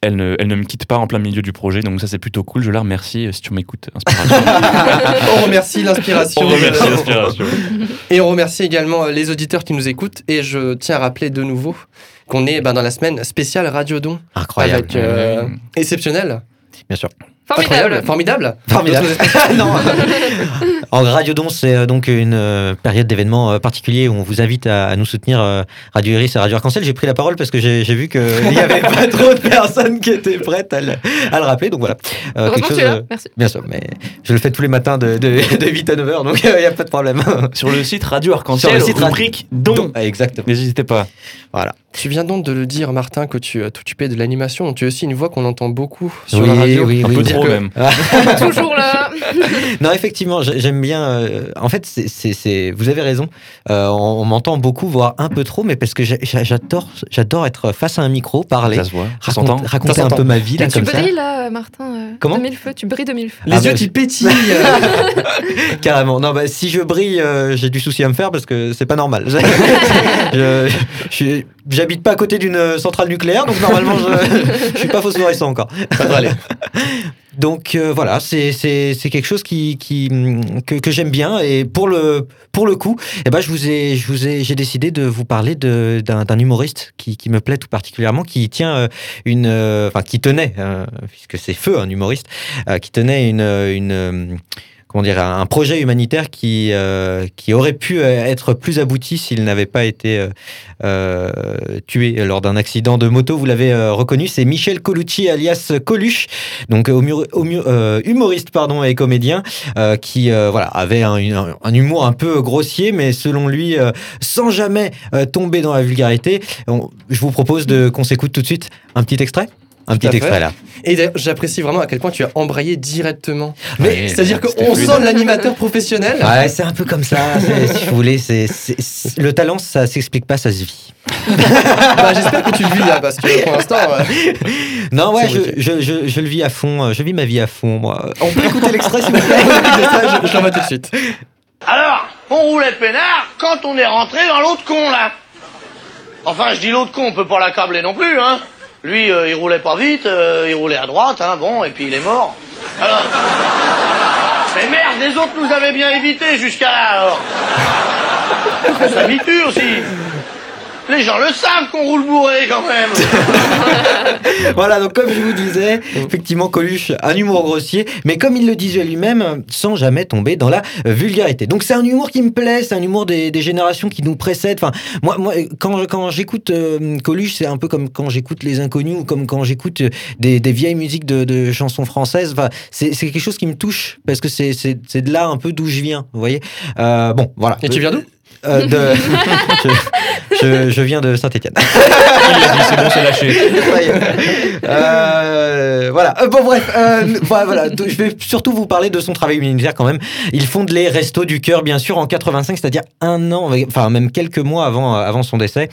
elle, ne, elle ne me quitte pas en plein milieu du projet, donc ça, c'est plutôt cool. Je la remercie euh, si tu m'écoutes, Inspiration. on remercie l'inspiration. On remercie l'inspiration. Et on remercie également euh, les auditeurs qui nous écoutent. Et je tiens à rappeler de nouveau qu'on est bah, dans la semaine spéciale Radio Don. Incroyable. Avec euh, exceptionnel. Bien sûr. Formidable. Incroyable. Formidable. Formidable. Non. En Radiodon, c'est euh, donc une euh, période d'événements euh, particuliers où on vous invite à, à nous soutenir euh, Radio Iris et Radio Arc-en-Ciel. J'ai pris la parole parce que j'ai vu qu'il n'y avait pas trop de personnes qui étaient prêtes à le, à le rappeler. Donc voilà. Euh, quelque es là, euh, merci. Bien sûr, mais je le fais tous les matins de, de, de 8 à 9 heures, donc il n'y a pas de problème. Sur le site Radio Sur Arc-en-Ciel, le site rubrique don. Ah, Exactement. N'hésitez pas. Voilà. Tu viens donc de le dire, Martin, que tu euh, t'occupais de l'animation. Tu as aussi une voix qu'on entend beaucoup sur Oui, la radio. oui, On oui, dire Trop que- même. Toujours là. Non, effectivement, j'ai- j'aime bien. euh, en fait, c'est, vous avez raison. Euh, on, on m'entend beaucoup, voire un peu trop, mais parce que j'adore, j'adore être face à un micro, parler, Ça se voit. Ça raconter, un peu ma vie là tu comme ça. brilles là, Martin. euh, Comment De mille feux, tu brilles de mille feux. Les Ah yeux bah, qui pétillent. Carrément. Non, bah, si je brille, euh, j'ai du souci à me faire parce que c'est pas normal. je, je- j'habite pas à côté d'une centrale nucléaire, donc normalement, je, je suis pas phosphorescent encore. Ça devrait aller. Donc euh, voilà, c'est quelque chose qui hum, que, j'aime bien. Et pour le pour le coup, eh ben je ai ai j'ai décidé de vous parler d'un humoriste qui qui me plaît tout particulièrement, qui tient euh, une euh, enfin qui tenait euh, puisque c'est feu un humoriste qui tenait une comment dire un projet humanitaire qui euh, qui aurait pu euh, être plus abouti s'il n'avait pas été euh, tué lors d'un accident de moto. Vous l'avez reconnu, c'est Michel Colucci alias Coluche, donc humoriste pardon et comédien euh, qui voilà avait un, humour un peu grossier, mais selon lui sans jamais tomber dans la vulgarité. Je vous propose qu'on s'écoute tout de suite un petit extrait. Un Tout petit extrait là. Et d'ailleurs, j'apprécie vraiment à quel point tu as embrayé directement. Mais C'est-à-dire qu'on sent l'animateur professionnel. Ouais, c'est un peu comme ça. Si vous voulez, c'est le talent, ça s'explique pas, ça se vit. Bah, J'espère que tu le vis là, parce que pour l'instant. euh, Non, ouais, je, je, je, je le vis à fond. euh, Je vis ma vie à fond, moi. On peut écouter l'extrait, s'il vous plaît je je l'envoie tout de suite. Alors, on roulait peinard quand on est rentré dans l'autre con, là. Enfin, je dis l'autre con, on peut pas l'accabler non plus, hein. Lui, euh, il roulait pas vite, euh, il roulait à droite, hein, bon, et puis il est mort. Mais merde, les autres nous avaient bien évité jusqu'à là, alors. On s'habitue aussi. Les gens le savent qu'on roule bourré, quand même. Voilà, donc comme je vous disais, effectivement, Coluche, un humour grossier, mais comme il le disait lui-même, sans jamais tomber dans la vulgarité. Donc c'est un humour qui me plaît, c'est un humour des, des générations qui nous précèdent. Enfin, moi, moi quand, quand j'écoute euh, Coluche, c'est un peu comme quand j'écoute Les Inconnus ou comme quand j'écoute euh, des, des vieilles musiques de, de chansons françaises. Enfin, c'est quelque chose qui me touche parce que c'est c'est- c'est de là un peu d'où je viens, vous voyez. Euh, bon, voilà. Et tu viens d'où? Euh, de... je, je- viens de Saint-Etienne. C'est bon, c'est lâché. Euh, voilà. Euh, bon, bref. euh, voilà, voilà. Je vais surtout vous parler de son travail humanitaire quand même. Il fonde les Restos du Cœur, bien sûr, en 85, c'est-à-dire un an, enfin même quelques mois avant, avant son décès.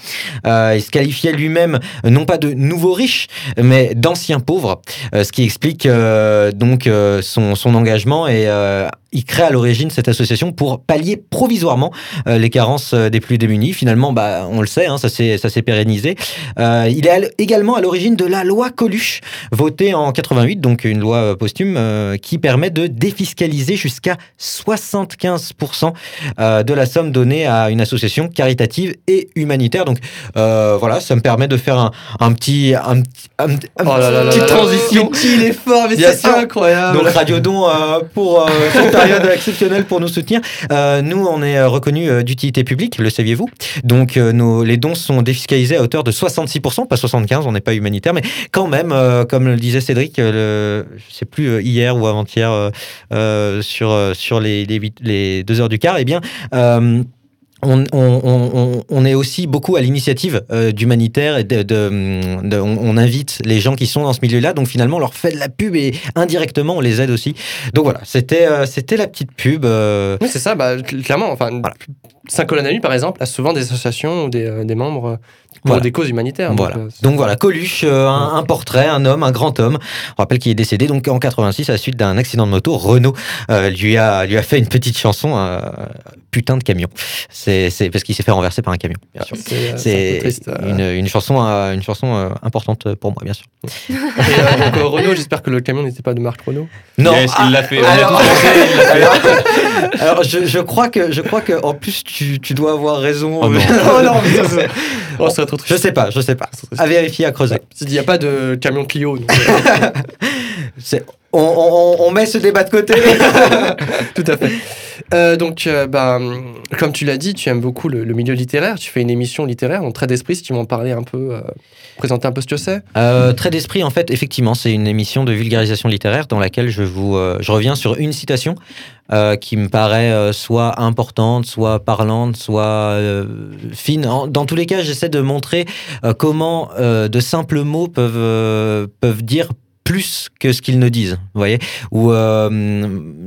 Euh, il se qualifiait lui-même euh, non pas de nouveau riche, mais d'ancien pauvre, euh, ce qui explique euh, donc euh, son, son engagement et euh, il crée à l'origine cette association pour pallier provisoirement euh, les carences euh, des plus démunis. Finalement, bah, on le sait, hein, ça s'est ça s'est pérennisé. Euh, il est à également à l'origine de la loi Coluche, votée en 88, donc une loi euh, posthume euh, qui permet de défiscaliser jusqu'à 75% euh, de la somme donnée à une association caritative et humanitaire. Donc euh, voilà, ça me permet de faire un, un petit, un, petit- un, un Oh là là petite là transition. Il est fort, mais c'est incroyable. Donc Radio Don euh, pour euh, période exceptionnelle pour nous soutenir. Euh, nous, on est reconnu euh, d'utilité publique, le saviez-vous? Donc euh, nos, les dons sont défiscalisés à hauteur de 66%, pas 75, on n'est pas humanitaire, mais quand même, euh, comme le disait Cédric, euh, le, je sais plus euh, hier ou avant-hier euh, euh, sur euh, sur les, les, les deux heures du quart, eh bien. On, on- on- on- on est aussi beaucoup à l'initiative euh, d'humanitaire et de, de- de- on, invite les gens qui sont dans ce milieu-là, donc finalement on leur fait de la pub et indirectement on les aide aussi. Donc voilà, c'était euh, c'était la petite pub. euh, Oui, c'est ça, bah, cl- clairement. Enfin, Saint-Colin à nuit, par exemple, a souvent des associations ou des, euh, des membres pour Voilà. des causes humanitaires. donc, Voilà. euh, Donc voilà, Coluche, euh, un, un portrait, un homme, un grand homme. On rappelle qu'il est décédé donc en 86 à la suite d'un accident de moto. Renault euh, lui a lui a fait une petite chanson, euh, putain de camion. C'est c'est parce qu'il s'est fait renverser par un camion. c'est, euh, un euh. une, une chanson euh, une chanson euh, importante pour moi bien sûr. Et, euh, donc, euh, Renault, j'espère que le camion n'était pas de marque Renault. Non, Yes, il l'a fait. Alors- fait. Je, je crois que je crois que en plus tu, tu dois avoir raison. Oh non. oh non, ça, oh, serait trop triste. Je sais pas, je sais pas. À vérifier, à creuser. Il n'y a pas de camion Clio. donc, C'est- on, on- on met ce débat de côté. Tout à fait. Euh, donc, euh, bah, comme tu l'as dit, tu aimes beaucoup le, milieu littéraire. Tu fais une émission littéraire, donc Trait d'esprit, si tu m'en parlais un peu, euh, présenter un peu ce que c'est. Euh, Trait d'esprit, en fait, effectivement, c'est une émission de vulgarisation littéraire dans laquelle je reviens sur une citation qui me paraît soit importante, soit parlante, soit fine. Dans tous les cas, j'essaie de montrer comment de simples mots peuvent dire plus que ce qu'ils ne disent, vous voyez Ou euh,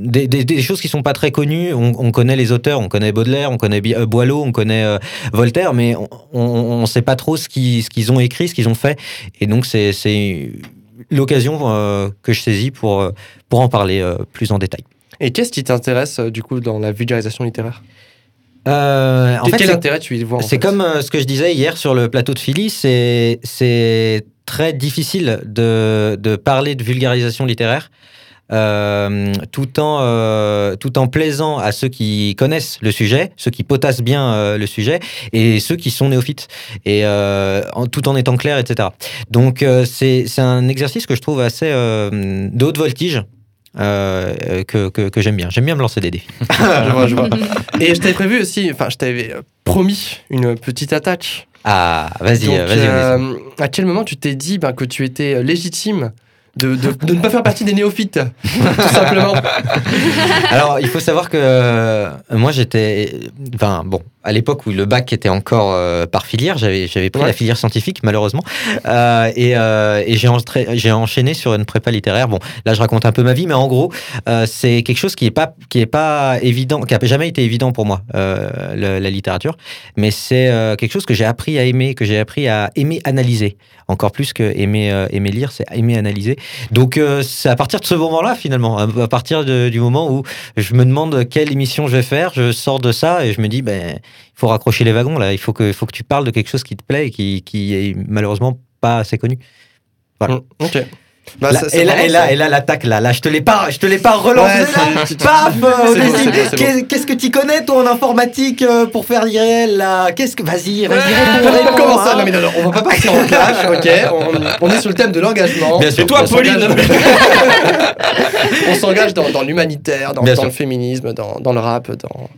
des, des- des choses qui sont pas très connues. On, on connaît les auteurs, on connaît Baudelaire, on connaît euh, Boileau, on connaît euh, Voltaire, mais on ne sait pas trop ce qu'ils ce qu'ils ont écrit, ce qu'ils ont fait. Et donc, c'est l'occasion euh, que je saisis pour, pour en parler plus en détail. Et qu'est-ce qui t'intéresse, du coup, dans la vulgarisation littéraire? En Quel- fait, Quel c'est- intérêt tu y vois C'est comme ce que je disais hier sur le plateau de Philly, c'est très difficile de, de parler de vulgarisation littéraire. euh, tout en euh, tout en plaisant à ceux qui connaissent le sujet, ceux qui potassent bien euh, le sujet et ceux qui sont néophytes et tout en étant clair, etc. Donc c'est un exercice que je trouve assez de haute voltige. Euh, que, que, que j'aime bien. J'aime bien me lancer des défis. je vois, je vois. Et je t'avais prévu aussi, enfin, je t'avais euh, promis une petite attaque. Ah, vas-y, vas-y. euh, à quel moment tu t'es dit ben, que tu étais euh, légitime de, de, de ne pas faire partie des néophytes, tout simplement? Alors, il faut savoir que euh, moi, j'étais. Enfin, bon, à l'époque où le bac était encore euh, par filière, j'avais j'avais pris Ouais. la filière scientifique, malheureusement. Euh, et euh, et j'ai enchaîné sur une prépa littéraire. Bon, là, je raconte un peu ma vie, mais en gros, c'est quelque chose qui est pas, qui est pas évident, qui a jamais été évident pour moi, le- la littérature. Mais c'est quelque chose que j'ai appris à aimer, que j'ai appris à aimer analyser. Encore plus que aimer, aimer lire, c'est aimer analyser. Donc, c'est à partir de ce moment-là, finalement, à partir de- du moment où je me demande quelle émission je vais faire, je sors de ça et je me dis, ben, faut raccrocher les wagons là. Il faut que, il faut que tu parles de quelque chose qui te plaît et qui, qui est malheureusement pas assez connu. Voilà. Ok. Bah, Là- ça- c'est et là, et là, ça. et là, l'attaque là, là, je te l'ai pas, je te l'ai pas relancé Ouais, Paf, euh, Qu'est-ce que tu connais toi en informatique euh, pour faire l'IRL là? Qu'est-ce que, vas-y, vas-y, réponds, réponds, Comment ça hein. Non, mais non, non, on va pas partir en clash, ok? On, on est sur le thème de l'engagement. Bien sûr. Et toi, On Pauline On s'engage dans, dans l'humanitaire, dans, le féminisme, dans, dans le rap, dans,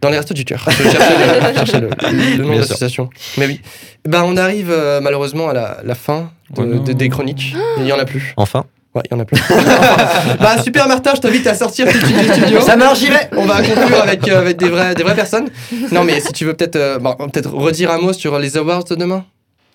dans les restos du cœur. Je cherchais le, le- le nom de l'association. Mais oui. Ben, on arrive euh, malheureusement à la, la fin de- Oh de- des chroniques. Il y en a plus. Enfin. Ouais, il y en a plus. bah super Martin, je t'invite à sortir tout de suite du studio. Ça marche, j'y vais. On va conclure avec, euh, avec des, vrais, des vraies personnes. Non mais si tu veux peut-être euh, bon, peut-être redire un mot sur les awards de demain.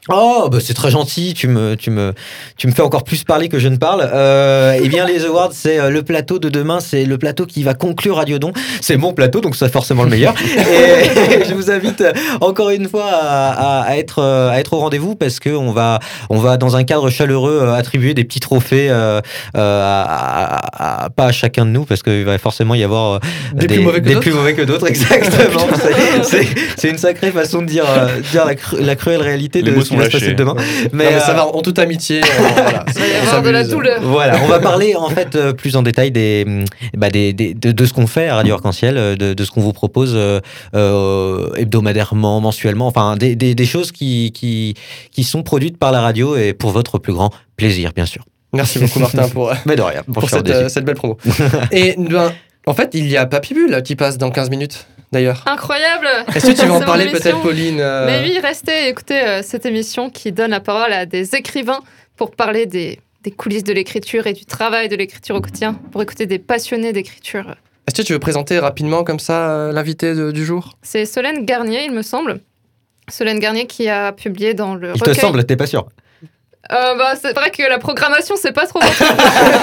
Oh, bah c'est très gentil. Tu me, tu me, tu me fais encore plus parler que je ne parle. Euh, eh bien, les awards, c'est euh, le plateau de demain. C'est le plateau qui va conclure Radio Don. C'est mon plateau, donc c'est forcément le meilleur. Et je vous invite euh, encore une fois à, à- à être, euh, à être au rendez-vous parce que on va, on va dans un cadre chaleureux attribuer des petits trophées, euh, euh, à, à- à- pas à chacun de nous parce qu'il va forcément y avoir Des plus mauvais que des d'autres. plus mauvais que d'autres. Exactement. C'est- une sacrée façon de dire, euh, dire la, cru- la cruelle réalité Les de qui va se passer demain. Mais, Mais, ça euh, va en toute amitié. euh, voilà. Va y avoir de la douleur. Voilà, on va parler en fait euh, plus en détail des, hum, bah, des, des- de, de ce qu'on fait à Radio Arc-en-Ciel, de, de ce qu'on vous propose euh, hebdomadairement, mensuellement, enfin des, des, des choses qui, qui, qui sont produites par la radio et pour votre plus grand plaisir, bien sûr. Merci beaucoup Martin pour, Mais de rien, pour cette, euh, cette belle promo. Et ben, en fait, il y a Papybule qui passe dans 15 minutes d'ailleurs. Incroyable Est-ce que tu veux en parler peut-être. Pauline euh, Mais oui, restez écoutez euh, cette émission qui donne la parole à des écrivains pour parler des, des coulisses de l'écriture et du travail de l'écriture au quotidien, pour écouter des passionnés d'écriture. Est-ce que tu veux présenter rapidement comme ça euh, l'invité du jour? C'est Solène Garnier, il me semble. Solène Garnier qui a publié dans le Il te semble, t'es pas sûr Euh, bah, c'est vrai que la programmation, c'est pas trop mon truc.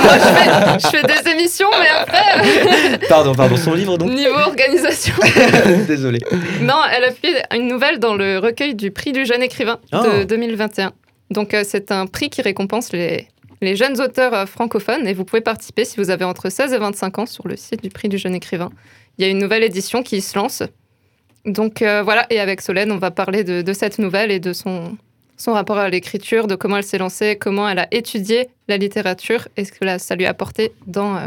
Moi, je fais, je fais des émissions, mais après, Pardon, pardon, son livre donc niveau organisation. Désolé. Non, elle a publié une nouvelle dans le recueil du prix du jeune écrivain de Oh. 2021. Donc, euh, c'est un prix qui récompense les, les jeunes auteurs euh, francophones et vous pouvez participer si vous avez entre 16 et 25 ans sur le site du prix du jeune écrivain. Il y a une nouvelle édition qui se lance. Donc euh, voilà, et avec Solène, on va parler de, de cette nouvelle et de son, son rapport à l'écriture, de comment elle s'est lancée, comment elle a étudié la littérature et ce que là, ça lui a apporté dans, euh,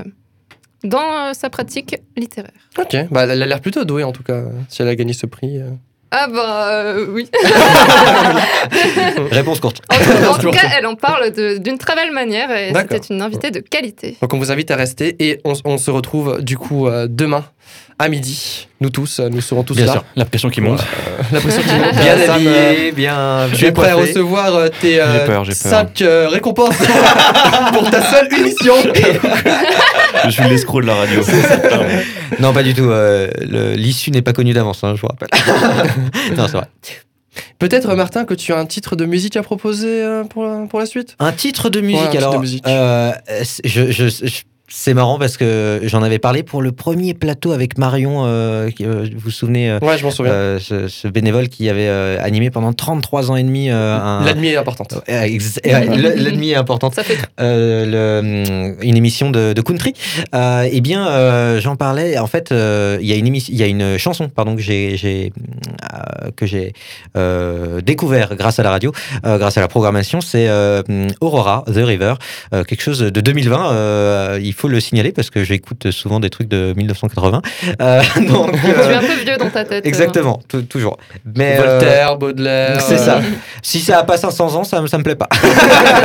dans euh, sa pratique littéraire. Ok, bah, elle a l'air plutôt douée en tout cas, si elle a gagné ce prix. euh. Ah bah euh, oui. Réponse courte. En tout, en tout cas, elle en parle d'une très belle manière et c'était une invitée de qualité. Donc on vous invite à rester et on, on se retrouve du coup euh, demain à midi. Nous tous, euh, nous serons tous Bien là. sûr. La pression qui monte. Euh, la pression qui monte. Bien Sam, euh, habillé, bien. Tu es prêt à recevoir tes euh, J'ai peur, j'ai peur. cinq euh, récompenses pour ta seule émission. Je suis l'escroc de la radio. Non, pas du tout. euh, L'issue n'est pas connue d'avance, hein, je vous rappelle. non, c'est vrai. Peut-être Martin que tu as un titre de musique à proposer euh, pour, la, pour la suite? Un titre de musique, Ouais, un titre alors. de musique. euh, je, je- je- c'est marrant parce que j'en avais parlé pour le premier plateau avec Marion, euh, euh, vous vous souvenez euh, Ouais, je m'en souviens. euh, ce, ce bénévole qui avait animé pendant 33 ans et demi euh, un. L'admi est importante. L'ennemi est importante. Ça fait le, hum, une émission de, de country. Eh bien, j'en parlais. En fait, il y a une émission, il y a une chanson, pardon, que j'ai, que j'ai euh, découvert grâce à la radio, grâce à la programmation. C'est hum, Aurora, The River, quelque chose de 2020. euh, il faut le signaler parce que j'écoute souvent des trucs de 1980. Euh, donc, Tu es euh, un peu vieux dans ta tête. Exactement, tou- toujours. Mais, euh, Voltaire, Baudelaire. c'est euh, ça. Si ça a pas 500 ans, ça, me- ça me plaît pas.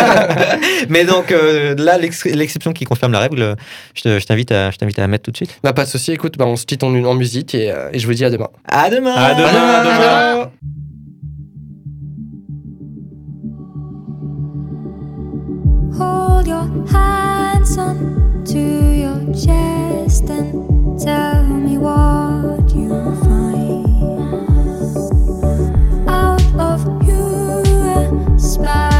Mais donc euh, là, l'ex- l'exception qui confirme la règle, je te- je t'invite à, je t'invite à la mettre tout de suite. Bah, pas de souci, écoute, bah, on se quitte en, en musique et, euh, et je vous dis à demain. À demain. À demain, à demain. Hold your hands on to your chest and tell me what you find. Out of you, a spy.